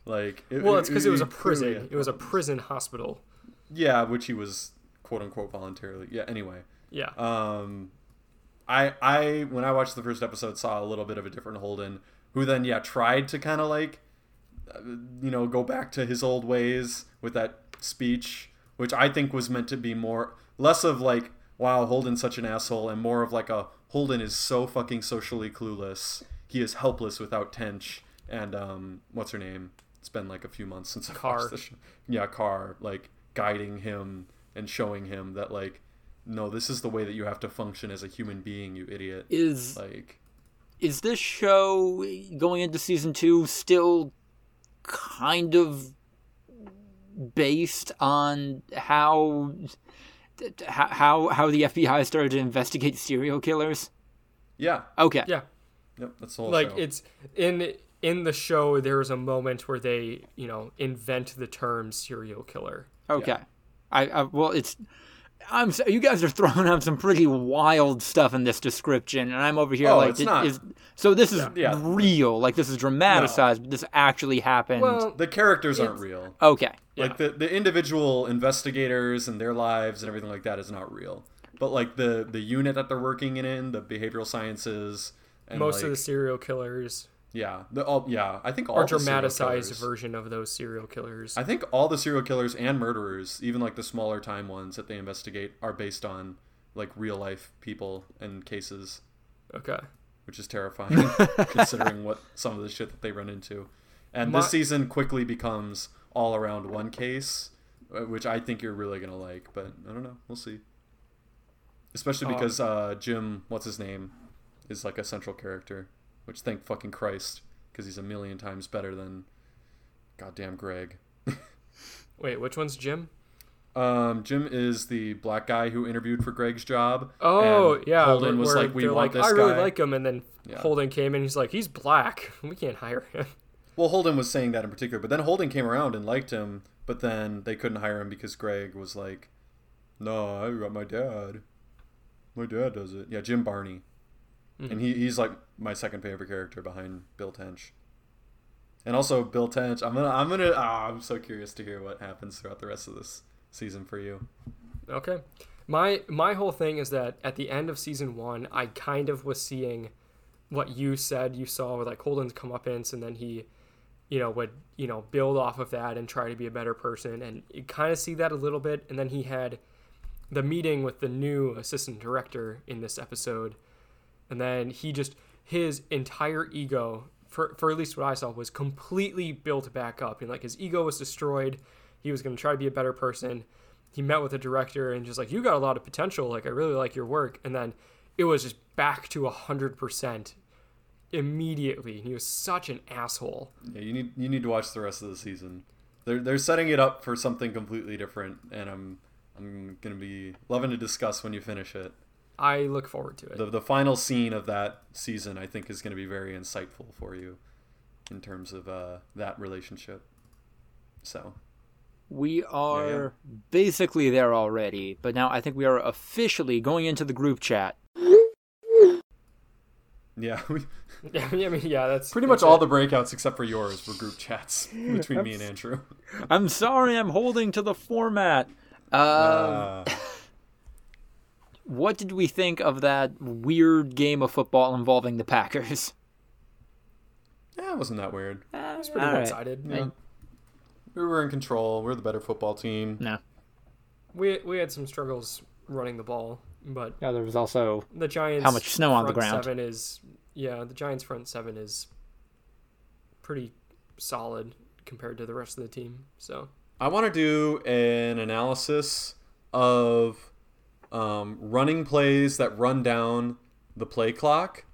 like it, Well, it's because it was a prison. had It was a prison hospital. Yeah, which he was quote unquote voluntarily. Yeah, anyway. Yeah. Um I I when I watched the first episode saw a little bit of a different Holden who then yeah tried to kind of like you know go back to his old ways with that speech which I think was meant to be more less of like wow Holden's such an asshole and more of like a Holden is so fucking socially clueless. He is helpless without Tench and um what's her name? It's been like a few months since I watched the show. Yeah, Carr like guiding him and showing him that like no, this is the way that you have to function as a human being, you idiot. Is Like is this show going into season two still kind of based on how how how the FBI started to investigate serial killers? yeah. Okay. yeah. Yep, that's the whole like show. it's in in the show there is a moment where they you know invent the term serial killer Okay. I, I well, it's. I'm. so- You guys are throwing out some pretty wild stuff in this description, and I'm over here Oh, like, it's not. is- so this is Yeah. real. Like this is dramatized, but this actually happened. well the characters aren't real. okay. Like the, the individual investigators and their lives and everything like that is not real. But like the the unit that they're working in, the behavioral sciences and most like, of the serial killers yeah, the all yeah, I think all the dramatized killers- version of those serial killers I think all the serial killers and murderers, even like the smaller time ones that they investigate, are based on like real life people and cases. okay which is terrifying considering what some of the shit that they run into. And My- this season quickly becomes all around one case, uh, which I think you're really gonna like. But I don't know, we'll see. Especially Um, because uh, Jim, what's his name, is like a central character, which thank fucking Christ, because he's a million times better than goddamn Greg. wait which one's jim Um, Jim is the black guy who interviewed for Greg's job. oh yeah Holden was like, "We want like, this i really guy." like him and then Yeah. holden came in he's like he's black we can't hire him Well, Holden was saying that in particular, but then Holden came around and liked him, but then they couldn't hire him because Greg was like, "No, I got my dad. My dad does it." Yeah, Jim Barney, and he, he's like my second favorite character behind Bill Tench. And also Bill Tench, I'm gonna I'm gonna ah, I'm so curious to hear what happens throughout the rest of this season for you. Okay. My my whole thing is that at the end of season one, I kind of was seeing what you said you saw with like Holden's comeuppance, and then he, you know, would you know build off of that and try to be a better person, and you kind of see that a little bit, and then he had the meeting with the new assistant director in this episode, and then he just his entire ego for for at least what I saw was completely built back up, and like his ego was destroyed. He was going to try to be a better person. He met with the director and just like you got a lot of potential. Like i really like your work. And then it was just back to 100% immediately. And he was such an asshole. Yeah, you need you need to watch the rest of the season. They're they're setting it up for something completely different, and I'm I'm gonna be loving to discuss when you finish it. I look forward to it the the final scene of that season I think is going to be very insightful for you in terms of uh, that relationship. So We are basically there already, but now I think we are officially going into the group chat. Yeah, Yeah, I mean, yeah, that's pretty much that's all it. the breakouts except for yours were group chats between me and Andrew. I'm sorry, I'm holding to the format. Uh, Uh, what did we think of that weird game of football involving the Packers? yeah, it wasn't that weird. Eh, it was pretty All right. one-sided. Yeah. We were in control. We're the better football team. No. We we had some struggles running the ball, but Yeah, there was also the Giants. How much snow on the ground? Seven is yeah. The Giants front seven is pretty solid compared to the rest of the team. So I want to do an analysis of um, running plays that run down the play clock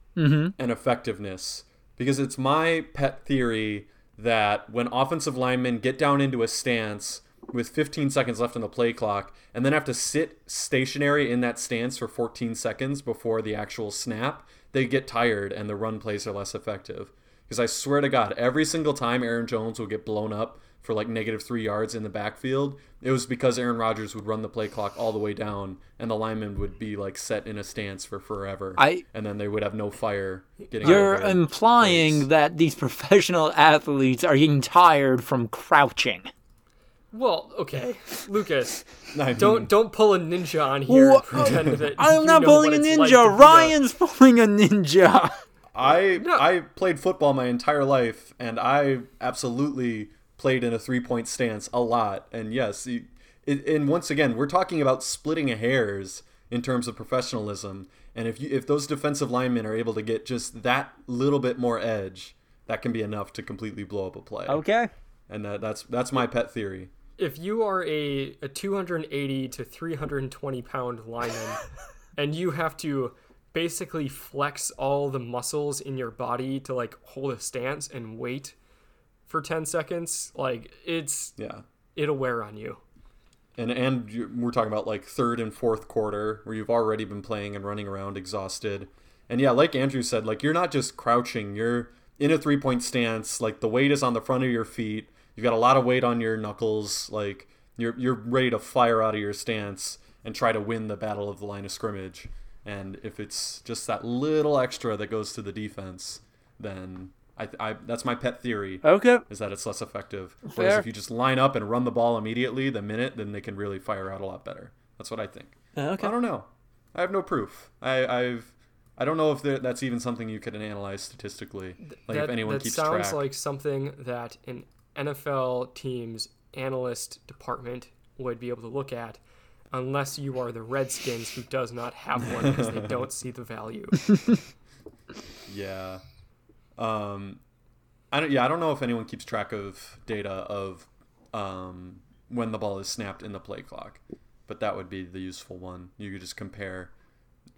and effectiveness because it's my pet theory that when offensive linemen get down into a stance with 15 seconds left on the play clock and then have to sit stationary in that stance for 14 seconds before the actual snap, they get tired and the run plays are less effective. Because I swear to God, every single time Aaron Jones will get blown up for like negative three yards in the backfield, it was because Aaron Rodgers would run the play clock all the way down and the lineman would be like set in a stance for forever. I- and then they would have no fire getting You're out of implying plays. that these professional athletes are getting tired from crouching. well, okay, Lucas, I mean, don't don't pull a ninja on here What? and pretend that I'm you not know pulling a what it's like ninja. to be a- Ryan's pulling a ninja. I No. I played football my entire life, and I absolutely played in a three point stance a lot. And yes, you, it, and once again, we're talking about splitting hairs in terms of professionalism. And if you if those defensive linemen are able to get just that little bit more edge, that can be enough to completely blow up a play. Okay. And that, that's that's my pet theory. if you are a, a 280 to 320 pound lineman and you have to basically flex all the muscles in your body to like hold a stance and wait for 10 seconds like it's Yeah. it'll wear on you. And and you, we're talking about like third and fourth quarter where you've already been playing and running around exhausted. And yeah like andrew said like you're not just crouching. You're in a three point stance. Like the weight is on the front of your feet. You've got a lot of weight on your knuckles. Like you're you're ready to fire out of your stance and try to win the battle of the line of scrimmage. And if it's just that little extra that goes to the defense then I, I that's my pet theory Okay. is that it's less effective. Whereas if you just line up and run the ball immediately the minute, then they can really fire out a lot better. That's what I think. Uh, okay. I don't know. I have no proof. I, I've I don't know if that's even something you could analyze statistically. Like that, if anyone that keeps sounds track. like something that an NFL team's analyst department would be able to look at unless you are the Redskins who does not have one because they don't see the value. Yeah. Um, I don't. Yeah, I don't know if anyone keeps track of data of um, when the ball is snapped in the play clock, but that would be the useful one. You could just compare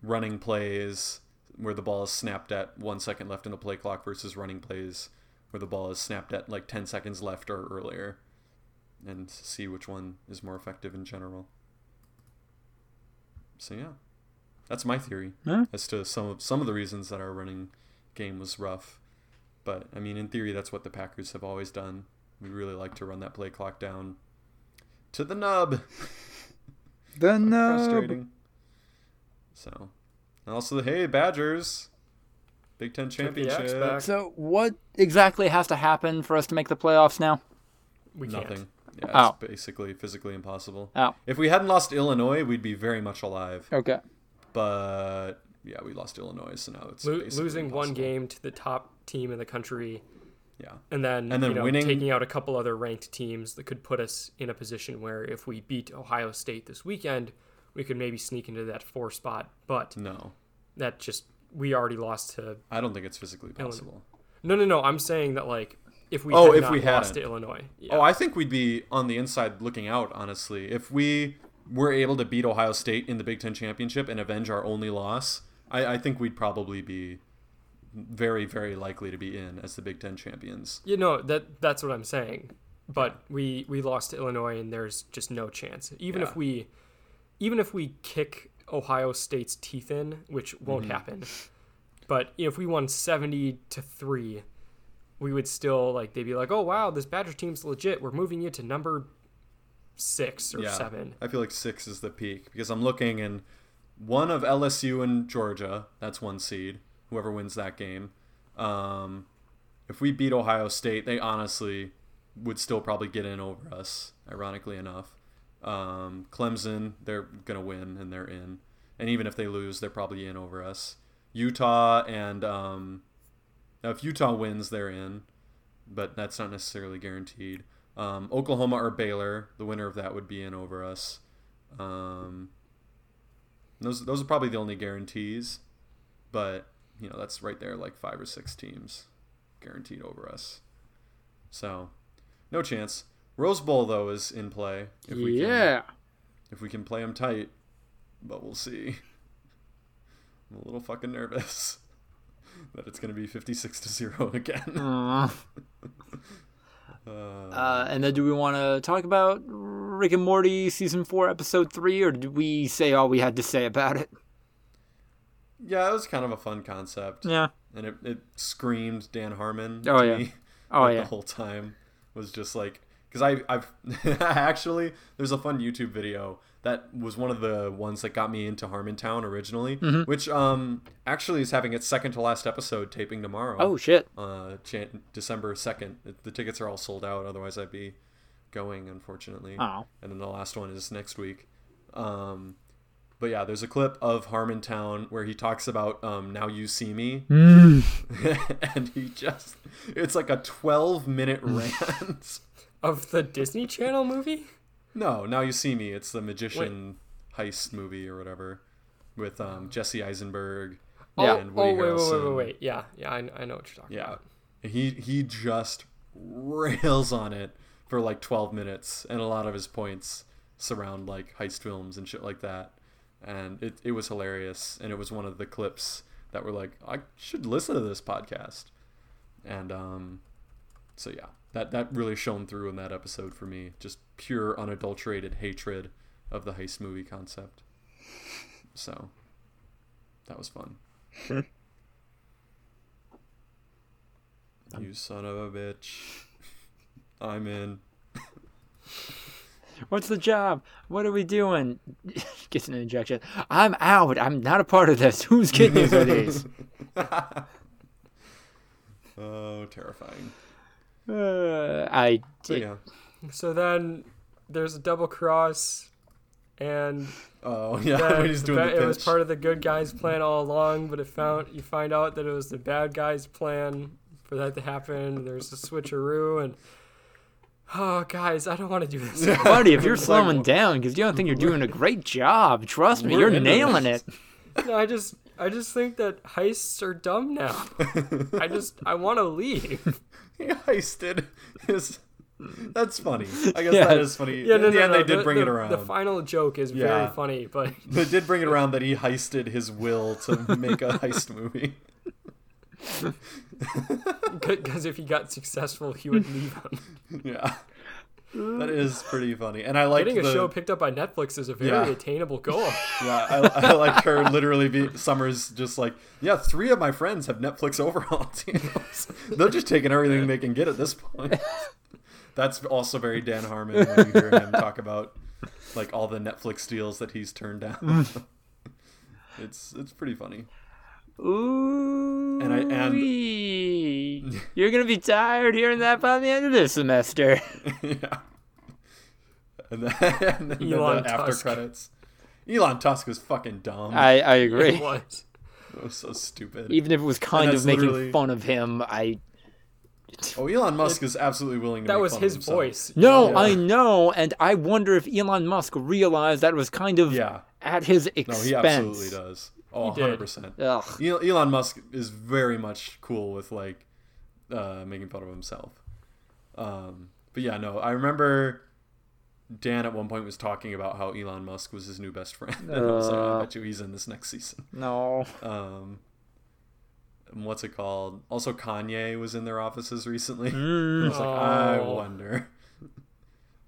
running plays where the ball is snapped at one second left in the play clock versus running plays where the ball is snapped at like ten seconds left or earlier, and see which one is more effective in general. So yeah, that's my theory Yeah. as to some of some of the reasons that our running game was rough. But I mean, in theory, that's what the Packers have always done. We really like to run that play clock down to the nub. The Frustrating. So, and also, hey, Badgers, Big Ten Took championship. back. So what exactly has to happen for us to make the playoffs now? We can't. Nothing. Yeah, Oh. basically physically impossible. Oh. If we hadn't lost Illinois, we'd be very much alive. Okay. But yeah, we lost Illinois, so now it's Lo- losing one game to the top team in the country Yeah. and then, And then you know, winning- taking out a couple other ranked teams that could put us in a position where if we beat Ohio State this weekend, we could maybe sneak into that four spot. But No, that just we already lost to I don't think it's physically possible. no no no. I'm saying that like if we Oh, had if not we hadn't. to Illinois, yeah. Oh, I think we'd be on the inside looking out, honestly. If we were able to beat Ohio State in the Big Ten championship and avenge our only loss, I, I think we'd probably be very, very likely to be in as the Big Ten champions. you know that that's what I'm saying. But we we lost to Illinois, and there's just no chance. Even Yeah. if we even if we kick Ohio State's teeth in, which Mm-hmm. won't happen. But if we won 70 to 3, we would still like they'd be like, "Oh wow, this Badger team's legit. We're moving you to number six or yeah, seven. I feel like six is the peak because I'm looking and one of LSU and Georgia. That's one seed. Whoever wins that game. Um, if we beat Ohio State, they honestly would still probably get in over us. Ironically enough, um, Clemson they're gonna win and they're in. And even if they lose, they're probably in over us. Utah and um, if Utah wins, they're in, but that's not necessarily guaranteed. Um, Oklahoma or Baylor, the winner of that would be in over us. Um, those those are probably the only guarantees, but you know that's right there, like five or six teams guaranteed over us. So, no chance. Rose Bowl though is in play if we can if we can play them tight, but we'll see. I'm a little fucking nervous that it's gonna be 56 to zero again. Uh, uh, and then do we want to talk about Rick and Morty season four, episode three, or did we say all we had to say about it? Yeah, it was kind of a fun concept. Yeah. and it, it screamed Dan Harmon. Oh, to yeah. me, Oh, like, yeah. The whole time was just like because I I've actually there's a fun YouTube video that was one of the ones that got me into Harmontown originally, Mm-hmm. which um actually is having its second to last episode taping tomorrow. Oh shit. uh, Jan- December second. The tickets are all sold out. Otherwise, I'd be going, unfortunately. Oh. And then the last one is next week. Um, but yeah, there's a clip of Harmontown where he talks about um, "Now You See Me," and he just—it's like a 12 minute rant. Of the Disney Channel movie? No, "Now You See Me." It's the magician heist movie or whatever with um, Jesse Eisenberg Yeah. and Oh, Woody wait, wait, wait, wait, wait. Yeah, yeah, I, I know what you're talking Yeah. about. He he just rails on it for like 12 minutes and a lot of his points surround like heist films and shit like that. And it, it was hilarious and it was one of the clips that were like I should listen to this podcast. And um so yeah, that that really shone through in that episode for me. Just pure unadulterated hatred of the heist movie concept. So that was fun. Hmm. You son of a bitch. I'm in. What's the job? What are we doing? Gets an injection. I'm out. I'm not a part of this. Whose kidneys are these? Oh, terrifying. Uh, I So yeah. So then there's a double cross, and Oh yeah. that- he's doing that- the it was part of the good guys' plan all along, but it found you find out that it was the bad guys' plan for that to happen. There's a switcheroo, and oh, guys, I don't want to do this. buddy, if you're slowing down because you don't think you're doing a great job, trust me, We're you're nailing this. it. no, I just, I just think that heists are dumb now. I just, I want to leave. He heisted his. That's funny. I guess Yeah. that is funny. Yeah, no, In the no, end, no. they did the, bring the, it around. The final joke is Yeah. very funny, but they did bring it around that he heisted his will to make a heist movie. because if he got successful, he would leave him. Yeah. That mm. is pretty funny, and I like Getting a show picked up by Netflix is a very Yeah. attainable goal. Yeah, I, I like her literally be Summers just like, yeah, three of my friends have Netflix overhaul deals. They're just taking everything they can get at this point. That's also very Dan Harmon when you hear him talk about like all the Netflix deals that he's turned down. it's it's pretty funny. Ooh. And I- and- You're gonna be tired hearing that by the end of this semester. yeah. And then, and then Elon the after Tusk. credits. Elon Tusk was fucking dumb. I, I It agree. was. it was so stupid. Even if it was kind of making literally- fun of him, I oh, Elon Musk is absolutely willing to. That make was fun his himself. voice. No, Yeah. I know, and I wonder if Elon Musk realized that was kind of Yeah. at his expense. No, he absolutely does. Oh, He 100%. Ugh. Elon Musk is very much cool with like uh, making fun of himself. Um, but yeah, no, I remember Dan at one point was talking about how Elon Musk was his new best friend. And I was like, I Uh. bet you he's in this next season. No. Um, what's it called? Also, Kanye was in their offices recently. Mm. I was like, I Oh. wonder.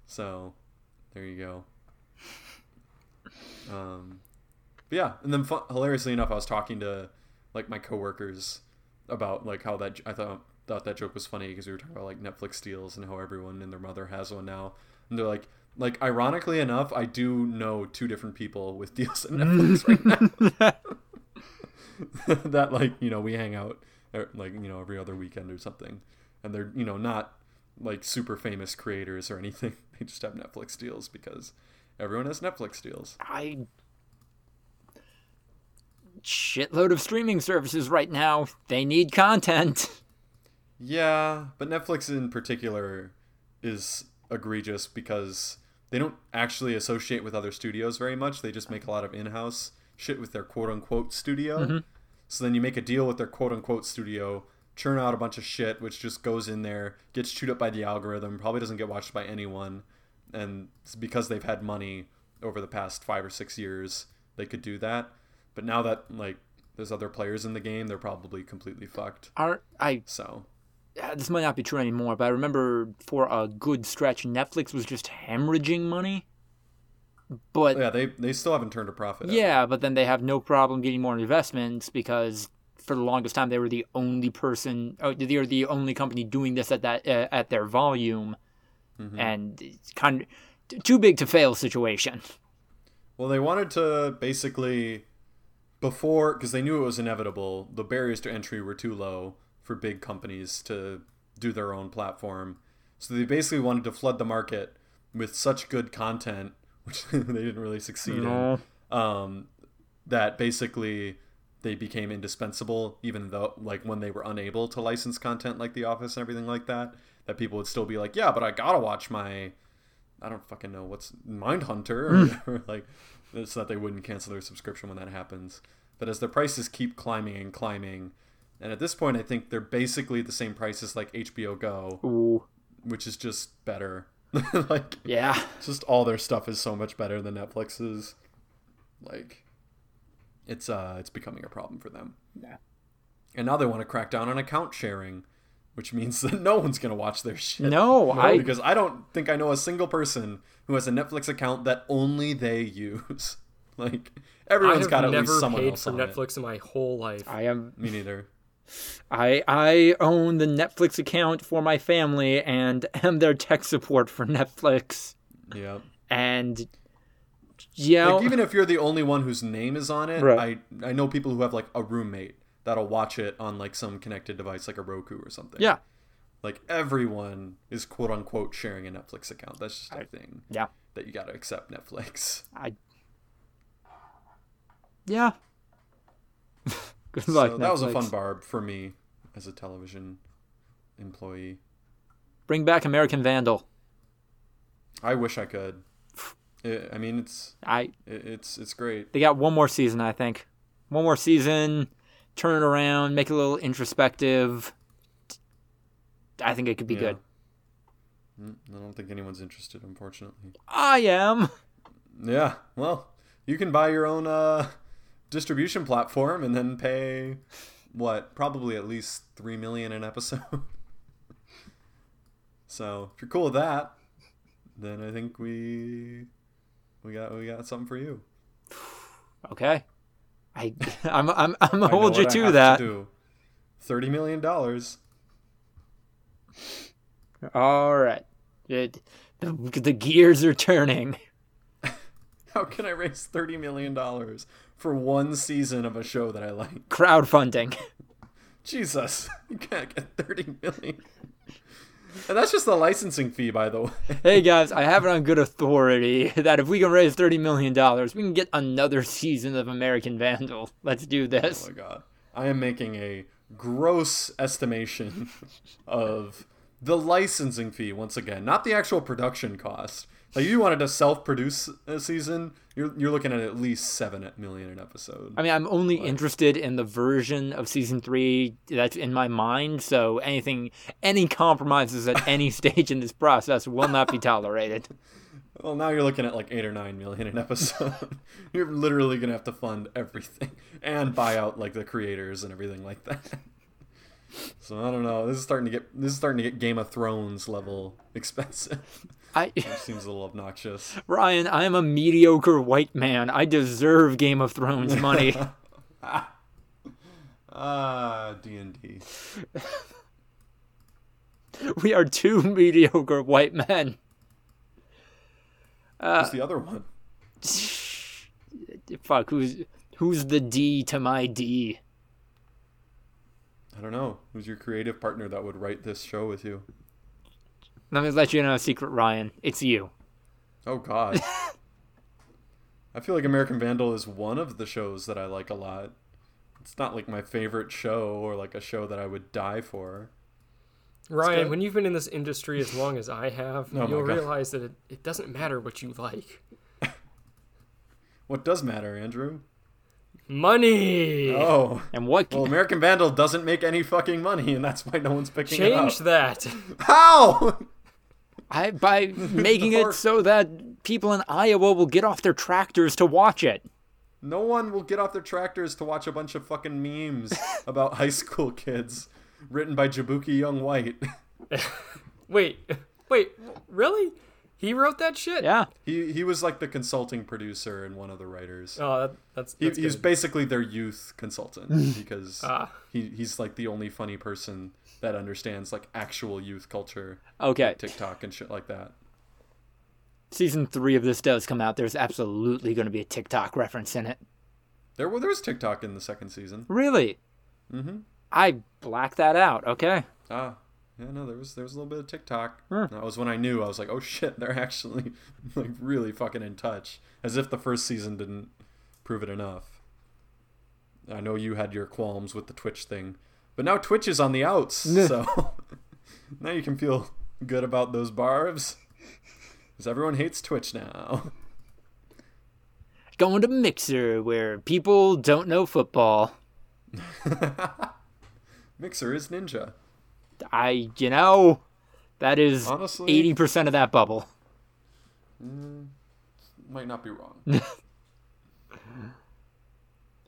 So, there you go. Um, but yeah, and then hilariously enough, I was talking to like my coworkers about like how that I thought thought that joke was funny because we were talking about like Netflix deals and how everyone and their mother has one now, and they're like, like ironically enough, I do know two different people with deals at Netflix right now. that like you know we hang out er, like you know every other weekend or something, and they're you know not like super famous creators or anything. They just have Netflix deals because everyone has Netflix deals. I shitload of streaming services right now. They need content. Yeah, but Netflix in particular is egregious because they don't actually associate with other studios very much. They just make a lot of in-house shit with their quote-unquote studio. Mm-hmm. So then you make a deal with their quote-unquote studio, churn out a bunch of shit which just goes in there, gets chewed up by the algorithm, probably doesn't get watched by anyone, and it's because they've had money over the past 5 or 6 years, they could do that. But now that like there's other players in the game, they're probably completely fucked. Are I So, uh, this might not be true anymore, but I remember for a good stretch, Netflix was just hemorrhaging money. But yeah, they they still haven't turned a profit. out. yeah, but then they have no problem getting more investments because for the longest time they were the only person, oh, they were the only company doing this at that uh, at their volume, and it's kind of too big to fail situation. Well, they wanted to basically before because they knew it was inevitable. The barriers to entry were too low for big companies to do their own platform. So they basically wanted to flood the market with such good content, which they didn't really succeed No. in. Um, that basically they became indispensable, even though like when they were unable to license content like The Office and everything like that. That people would still be like, yeah, but I gotta watch my I don't fucking know what's Mindhunter or, or like it's that they wouldn't cancel their subscription when that happens. But as their prices keep climbing and climbing, and at this point I think they're basically the same prices like HBO Go, Ooh, which is just better. like yeah. just all their stuff is so much better than Netflix's. Like it's uh it's becoming a problem for them. Yeah. And now they want to crack down on account sharing, which means that no one's gonna watch their shit. No, I because I don't think I know a single person who has a Netflix account that only they use. Like everyone's got at never least someone paid else for on it. Netflix in my whole life. I am Me neither. I I own the Netflix account for my family and am their tech support for Netflix. Yeah. And yeah, Like even if you're the only one whose name is on it, Right. I I know people who have like a roommate that'll watch it on like some connected device like a Roku or something. yeah, Like everyone is quote unquote sharing a Netflix account. That's just a thing yeah, that you got to accept Netflix. I yeah. Good luck. so that was a fun barb for me as a television employee. Bring back American Vandal. I wish I could. I I mean, it's I it- it's it's great. they got one more season, I think. One more season. Turn it around, make it a little introspective. I think it could be Yeah. good. Mm, I don't think anyone's interested, unfortunately. I am. Yeah, well, you can buy your own uh, distribution platform and then pay what probably at least three million an episode. so if you're cool with that, then I think we we got we got something for you. Okay. I I'm I'm I'm gonna hold you what I to that. do. Thirty million dollars. All right. It, the, the gears are turning. How can I raise thirty million dollars for one season of a show that I like? Crowdfunding. Jesus, you can't get thirty million. And that's just the licensing fee, by the way. hey guys, I have it on good authority that if we can raise thirty million dollars, we can get another season of American Vandal. Let's do this. Oh my god. I am making a gross estimation of the licensing fee once again, not the actual production cost. Like you wanted to self-produce a season, you're you're looking at at least seven million an episode. I mean, I'm only interested in the version of season three that's in my mind. So anything, any compromises at any stage in this process will not be tolerated. Well, now you're looking at like eight or nine million an episode. you're literally gonna have to fund everything and buy out like the creators and everything like that. So I don't know. This is starting to get this is starting to get Game of Thrones level expensive. I, Which seems a little obnoxious. Ryan, I am a mediocre white man. I deserve Game of Thrones money. Ah, D and D. we are two mediocre white men. Who's the other one? Fuck, who's who's the D to my D? I don't know. Who's your creative partner that would write this show with you? Let me let you know a secret, Ryan. It's you. Oh God. I feel like American Vandal is one of the shows that I like a lot. It's not like my favorite show or like a show that I would die for. Ryan, when you've been in this industry as long as I have, Oh you'll realize that it, it doesn't matter what you like. What does matter, Andrew? Money. Oh. And what? Well, American Vandal doesn't make any fucking money, and that's why no one's picking Change it up. Change that. How? I by making it so that people in Iowa will get off their tractors to watch it. No one will get off their tractors to watch a bunch of fucking memes about high school kids written by Jaboukie Young-White. wait, wait, really? He wrote that shit? Yeah. he he was like the consulting producer and one of the writers. Oh, that, that's, He, he's basically their youth consultant because Ah. he, he's like the only funny person that understands like actual youth culture, Okay. TikTok and shit like that. Season three of this does come out. There's absolutely going to be a TikTok reference in it. There well, there was TikTok in the second season. Really? Mm-hmm. I blacked that out. Okay. Ah, yeah, no, there was there was a little bit of TikTok. Huh. That was when I knew I was like, oh shit, they're actually like really fucking in touch. As if the first season didn't prove it enough. I know you had your qualms with the Twitch thing, but now Twitch is on the outs, so now you can feel good about those barbs. Because everyone hates Twitch now. Going to Mixer, where people don't know football. Mixer is ninja. I, you know, that is Honestly- eighty percent of that bubble. Mm, might not be wrong.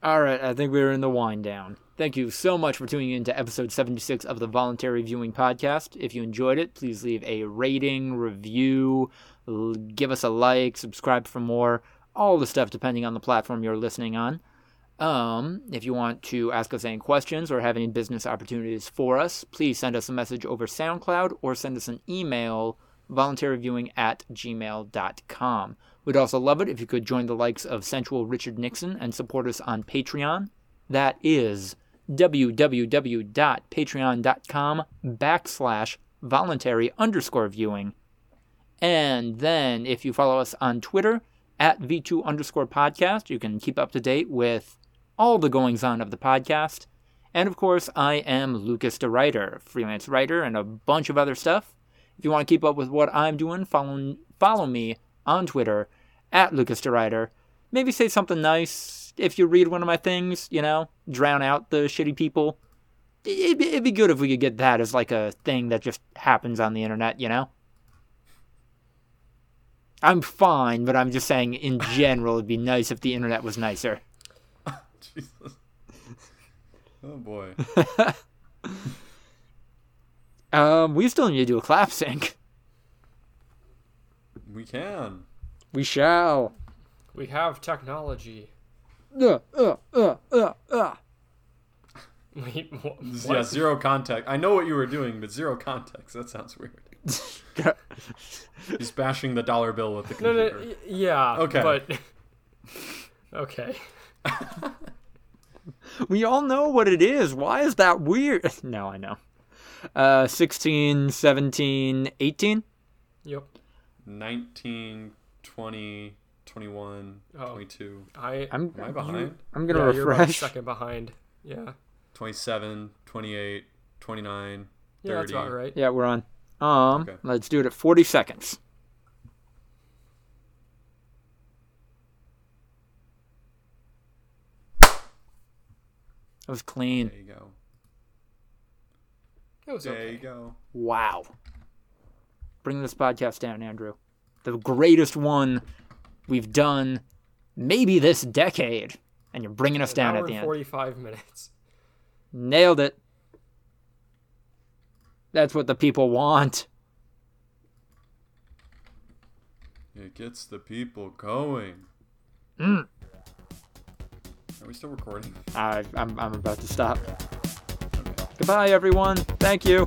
All right, I think we're in the wind down. Thank you so much for tuning in to episode 76 of the Voluntary Viewing Podcast. If you enjoyed it, please leave a rating, review, give us a like, subscribe for more, all the stuff depending on the platform you're listening on. Um, if you want to ask us any questions or have any business opportunities for us, please send us a message over SoundCloud or send us an email, voluntaryviewing at gmail.com. We'd also love it if you could join the likes of Sensual Richard Nixon and support us on Patreon. That is www.patreon.com backslash voluntary underscore viewing. And then if you follow us on Twitter at V2 underscore podcast, you can keep up to date with all the goings on of the podcast. And of course, I am Lucas DeRuyter, freelance writer, and a bunch of other stuff. If you want to keep up with what I'm doing, follow, follow me on Twitter at Lucas DeRuyter. Maybe say something nice if you read one of my things, you know, drown out the shitty people. It'd be, it'd be good if we could get that as like a thing that just happens on the internet, you know? I'm fine, but I'm just saying in general it'd be nice if the internet was nicer. Jesus. Oh boy. Um, we still need to do a clap sync. We can. We shall. We have technology. Uh, uh, uh, uh, uh. Wait, wh- Yeah, zero context. I know what you were doing, but zero context. That sounds weird. He's bashing the dollar bill with the No, computer. no, y- yeah. Okay. But okay. We all know what it is. Why is that weird? No, I know. Uh, 16, 17, 18? Yep. 19, 20, 21, Oh. 22, I. I'm, Am I behind? I'm gonna yeah, you're about refresh. second behind. Yeah. 27, 28, 29, 30. Yeah, that's about right. Yeah, we're on. Um, Okay. let's do it at 40 seconds. That was clean. There you go. It was There okay. you go. Wow. Bring this podcast down, Andrew. The greatest one we've done maybe this decade. And you're bringing us An down hour at the and end. 45 minutes. Nailed it. That's what the people want. It gets the people going. Mm. Are we still recording? I, I'm, I'm about to stop. Okay. Goodbye, everyone. Thank you.